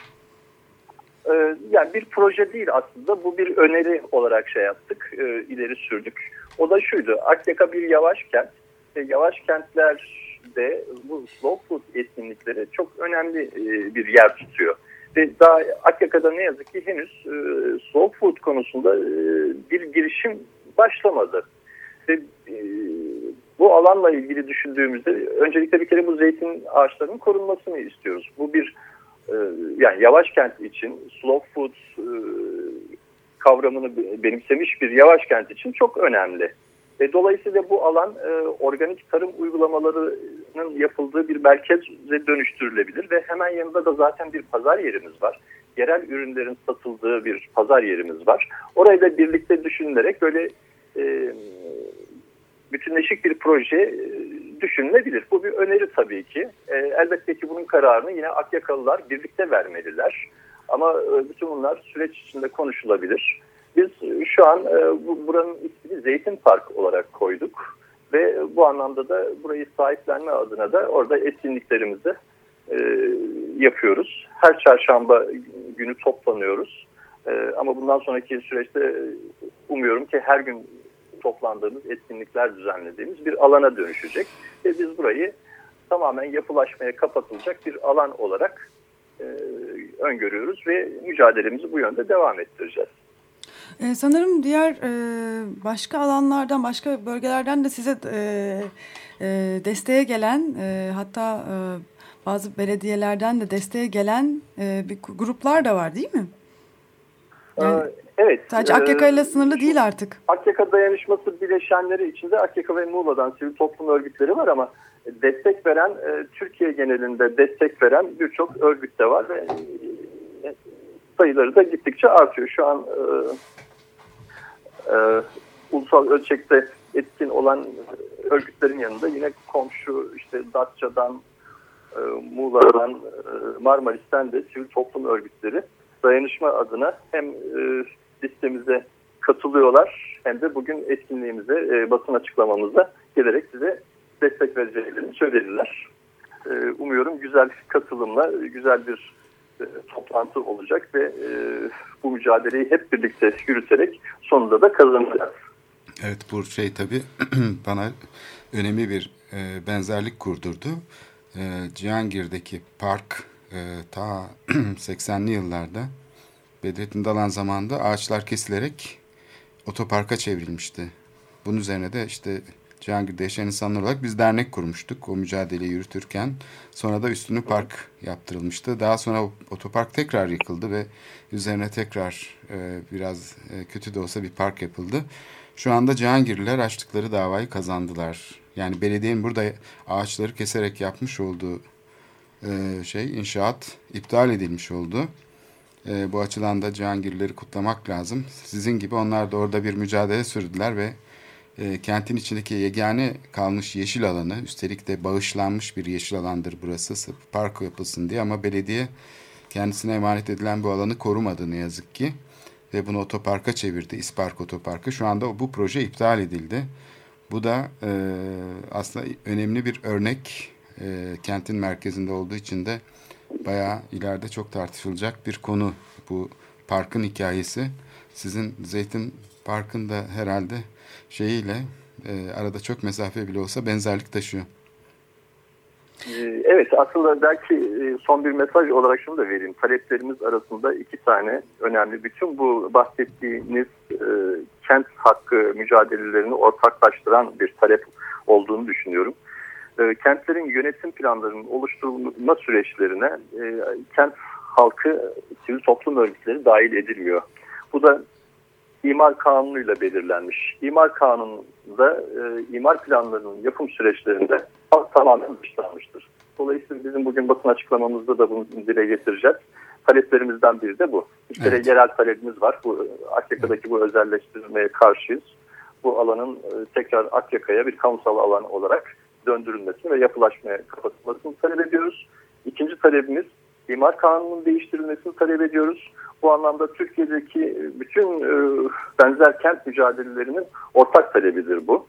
Ee, yani bir proje değil aslında bu bir öneri olarak şey yaptık e, ileri sürdük. O da şuydu Akyaka bir yavaş kent ve yavaş kentlerde bu slow food etkinlikleri çok önemli e, bir yer tutuyor. Ve daha Akyaka'da ne yazık ki henüz e, slow food konusunda e, bir girişim başlamadı. Ve e, bu alanla ilgili düşündüğümüzde öncelikle bir kere bu zeytin ağaçlarının korunmasını istiyoruz. Bu bir e, yani yavaş kent için slow food e, kavramını benimsemiş bir yavaş kent için çok önemli. Ve dolayısıyla bu alan e, organik tarım uygulamalarının yapıldığı bir merkeze dönüştürülebilir ve hemen yanında da zaten bir pazar yerimiz var. Yerel ürünlerin satıldığı bir pazar yerimiz var. Orayı da birlikte düşünülerek böyle e, bütünleşik bir proje düşünülebilir. Bu bir öneri tabii ki. E, elbette ki bunun kararını yine Akyakalılar birlikte vermeliler. Ama e, bütün bunlar süreç içinde konuşulabilir. Biz e, şu an e, bu, buranın ismini Zeytin Park olarak koyduk. Ve bu anlamda da burayı sahiplenme adına da orada etkinliklerimizi e, yapıyoruz. Her çarşamba günü toplanıyoruz. E, ama bundan sonraki süreçte umuyorum ki her gün toplandığımız etkinlikler düzenlediğimiz bir alana dönüşecek. Ve biz burayı tamamen yapılaşmaya kapatılacak bir alan olarak e, öngörüyoruz ve mücadelemizi bu yönde devam ettireceğiz. Ee, sanırım diğer e, başka alanlardan, başka bölgelerden de size e, e, desteğe gelen, e, hatta e, bazı belediyelerden de desteğe gelen e, bir gruplar da var değil mi? Yani, Ee, evet. sadece Akyaka ile sınırlı değil artık. Akyaka Dayanışması bileşenleri içinde Akyaka ve Muğla'dan sivil toplum örgütleri var ama destek veren, e, Türkiye genelinde destek veren birçok örgüt de var ve e, sayıları da gittikçe artıyor. Şu an e, e, ulusal ölçekte etkin olan örgütlerin yanında yine komşu işte Datça'dan, e, Muğla'dan, e, Marmaris'ten de sivil toplum örgütleri dayanışma adına hem e, listemize katılıyorlar hem de bugün etkinliğimize, e, basın açıklamamıza gelerek size destek vereceklerini söylediler. E, umuyorum güzel katılımla güzel bir e, toplantı olacak ve e, bu mücadeleyi hep birlikte yürüterek sonunda da kazanacağız. Evet bu şey tabii bana önemli bir e, benzerlik kurdurdu. E, Cihangir'deki park e, ta 80'li yıllarda Bedrettin Dalan zamanında ağaçlar kesilerek otoparka çevrilmişti. Bunun üzerine de işte Cihangir'de yaşayan insanlar olarak biz dernek kurmuştuk o mücadeleyi yürütürken. Sonra da üstünü park yaptırılmıştı. Daha sonra otopark tekrar yıkıldı ve üzerine tekrar e, biraz e, kötü de olsa bir park yapıldı. Şu anda Cihangirliler açtıkları davayı kazandılar. Yani belediyenin burada ağaçları keserek yapmış olduğu e, şey inşaat iptal edilmiş oldu. E, bu açıdan da Cihangirlileri kutlamak lazım. Sizin gibi onlar da orada bir mücadele sürdüler ve e, kentin içindeki yegane kalmış yeşil alanı, üstelik de bağışlanmış bir yeşil alandır burası, park yapılsın diye ama belediye kendisine emanet edilen bu alanı korumadı ne yazık ki. Ve bunu otoparka çevirdi, İspark Otoparkı. Şu anda bu proje iptal edildi. Bu da e, aslında önemli bir örnek e, kentin merkezinde olduğu için de bayağı ileride çok tartışılacak bir konu bu parkın hikayesi. Sizin Zeytin Park'ın da herhalde şeyiyle e, arada çok mesafe bile olsa benzerlik taşıyor. Ee, evet aslında belki e, son bir mesaj olarak şunu da vereyim. Taleplerimiz arasında iki tane önemli. Bütün bu bahsettiğiniz e, kent hakkı mücadelelerini ortaklaştıran bir talep olduğunu düşünüyorum. E, kentlerin yönetim planlarının oluşturulma süreçlerine e, kent halkı, sivil toplum örgütleri dahil edilmiyor. Bu da imar kanunuyla belirlenmiş. İmar kanununda e, imar planlarının yapım süreçlerinde tamamen dışlanmıştır. Dolayısıyla bizim bugün basın açıklamamızda da bunu dile getireceğiz. Taleplerimizden biri de bu. Bir kere evet. yerel talebimiz var. Bu Akyaka'daki bu özelleştirmeye karşıyız. Bu alanın e, tekrar Akyaka'ya bir kamusal alan olarak döndürülmesini ve yapılaşmaya kapatılmasını talep ediyoruz. İkinci talebimiz imar kanununun değiştirilmesini talep ediyoruz. Bu anlamda Türkiye'deki bütün e, benzer kent mücadelelerinin ortak talebidir bu.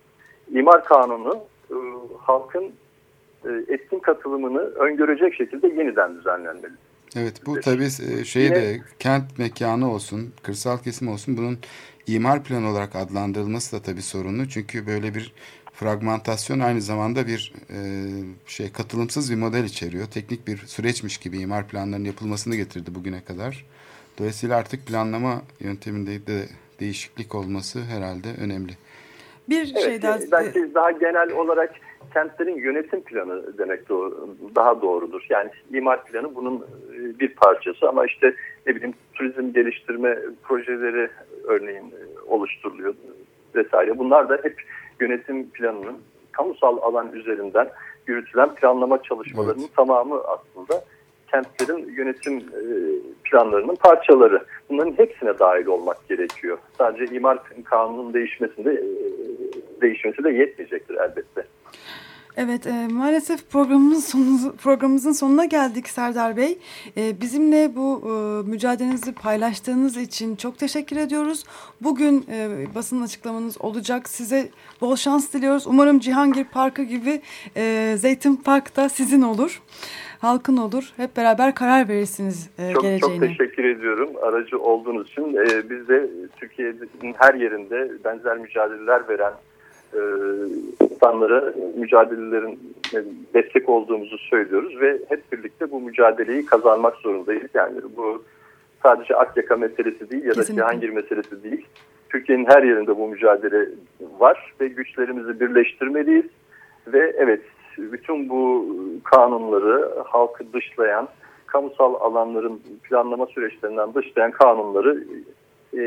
İmar kanunu e, halkın e, etkin katılımını öngörecek şekilde yeniden düzenlenmeli. Evet bu tabii şey de kent mekanı olsun, kırsal kesim olsun bunun imar planı olarak adlandırılması da tabii sorunlu. Çünkü böyle bir fragmentasyon aynı zamanda bir e, şey katılımsız bir model içeriyor. Teknik bir süreçmiş gibi imar planlarının yapılmasını getirdi bugüne kadar. Dolayısıyla artık planlama yönteminde de değişiklik olması herhalde önemli. Bir evet, şey daha... Belki daha genel olarak kentlerin yönetim planı demek doğru, daha doğrudur. Yani imar planı bunun e, bir parçası ama işte ne bileyim turizm geliştirme projeleri örneğin e, oluşturuluyor vesaire. Bunlar da hep yönetim planının kamusal alan üzerinden yürütülen planlama çalışmalarının evet. tamamı aslında kentlerin yönetim e, planlarının parçaları. Bunların hepsine dahil olmak gerekiyor. Sadece imar kanunun değişmesinde e, değişmesi de yetmeyecektir elbette. Evet e, maalesef programımızın, sonu, programımızın sonuna geldik Serdar Bey. E, bizimle bu e, mücadelenizi paylaştığınız için çok teşekkür ediyoruz. Bugün e, basın açıklamanız olacak. Size bol şans diliyoruz. Umarım Cihangir Parkı gibi e, Zeytin Park da sizin olur. Halkın olur. Hep beraber karar verirsiniz e, çok, geleceğine. Çok teşekkür ediyorum aracı olduğunuz için. E, biz de Türkiye'nin her yerinde benzer mücadeleler veren e, insanlara mücadelelerin destek olduğumuzu söylüyoruz ve hep birlikte bu mücadeleyi kazanmak zorundayız. Yani bu sadece Akyaka meselesi değil ya da Cihangir meselesi değil. Türkiye'nin her yerinde bu mücadele var ve güçlerimizi birleştirmeliyiz. Ve evet bütün bu kanunları halkı dışlayan, kamusal alanların planlama süreçlerinden dışlayan kanunları e,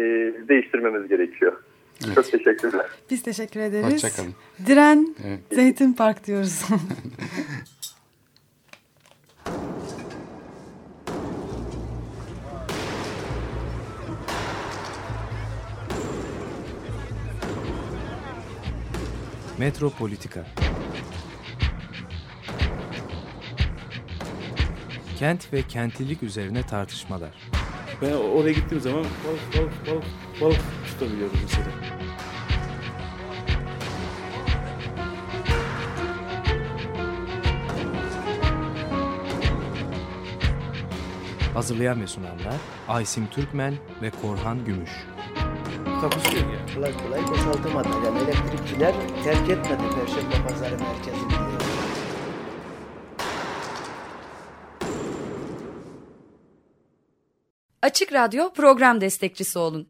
değiştirmemiz gerekiyor. Evet. Çok teşekkürler. Biz teşekkür ederiz. Hoşçakalın. Diren evet. Zeytin Park diyoruz. Metropolitika Kent ve kentlilik üzerine tartışmalar. Ben oraya gittiğim zaman balık balık balık balık tutabiliyorum mesela. Hazırlayan ve sunanlar Aysim Türkmen ve Korhan Gümüş. Takusuyor yani. Kolay kolay boşaltamadı. Yani elektrikçiler terk etmedi Perşembe Pazarı merkezini. Açık Radyo program destekçisi olun.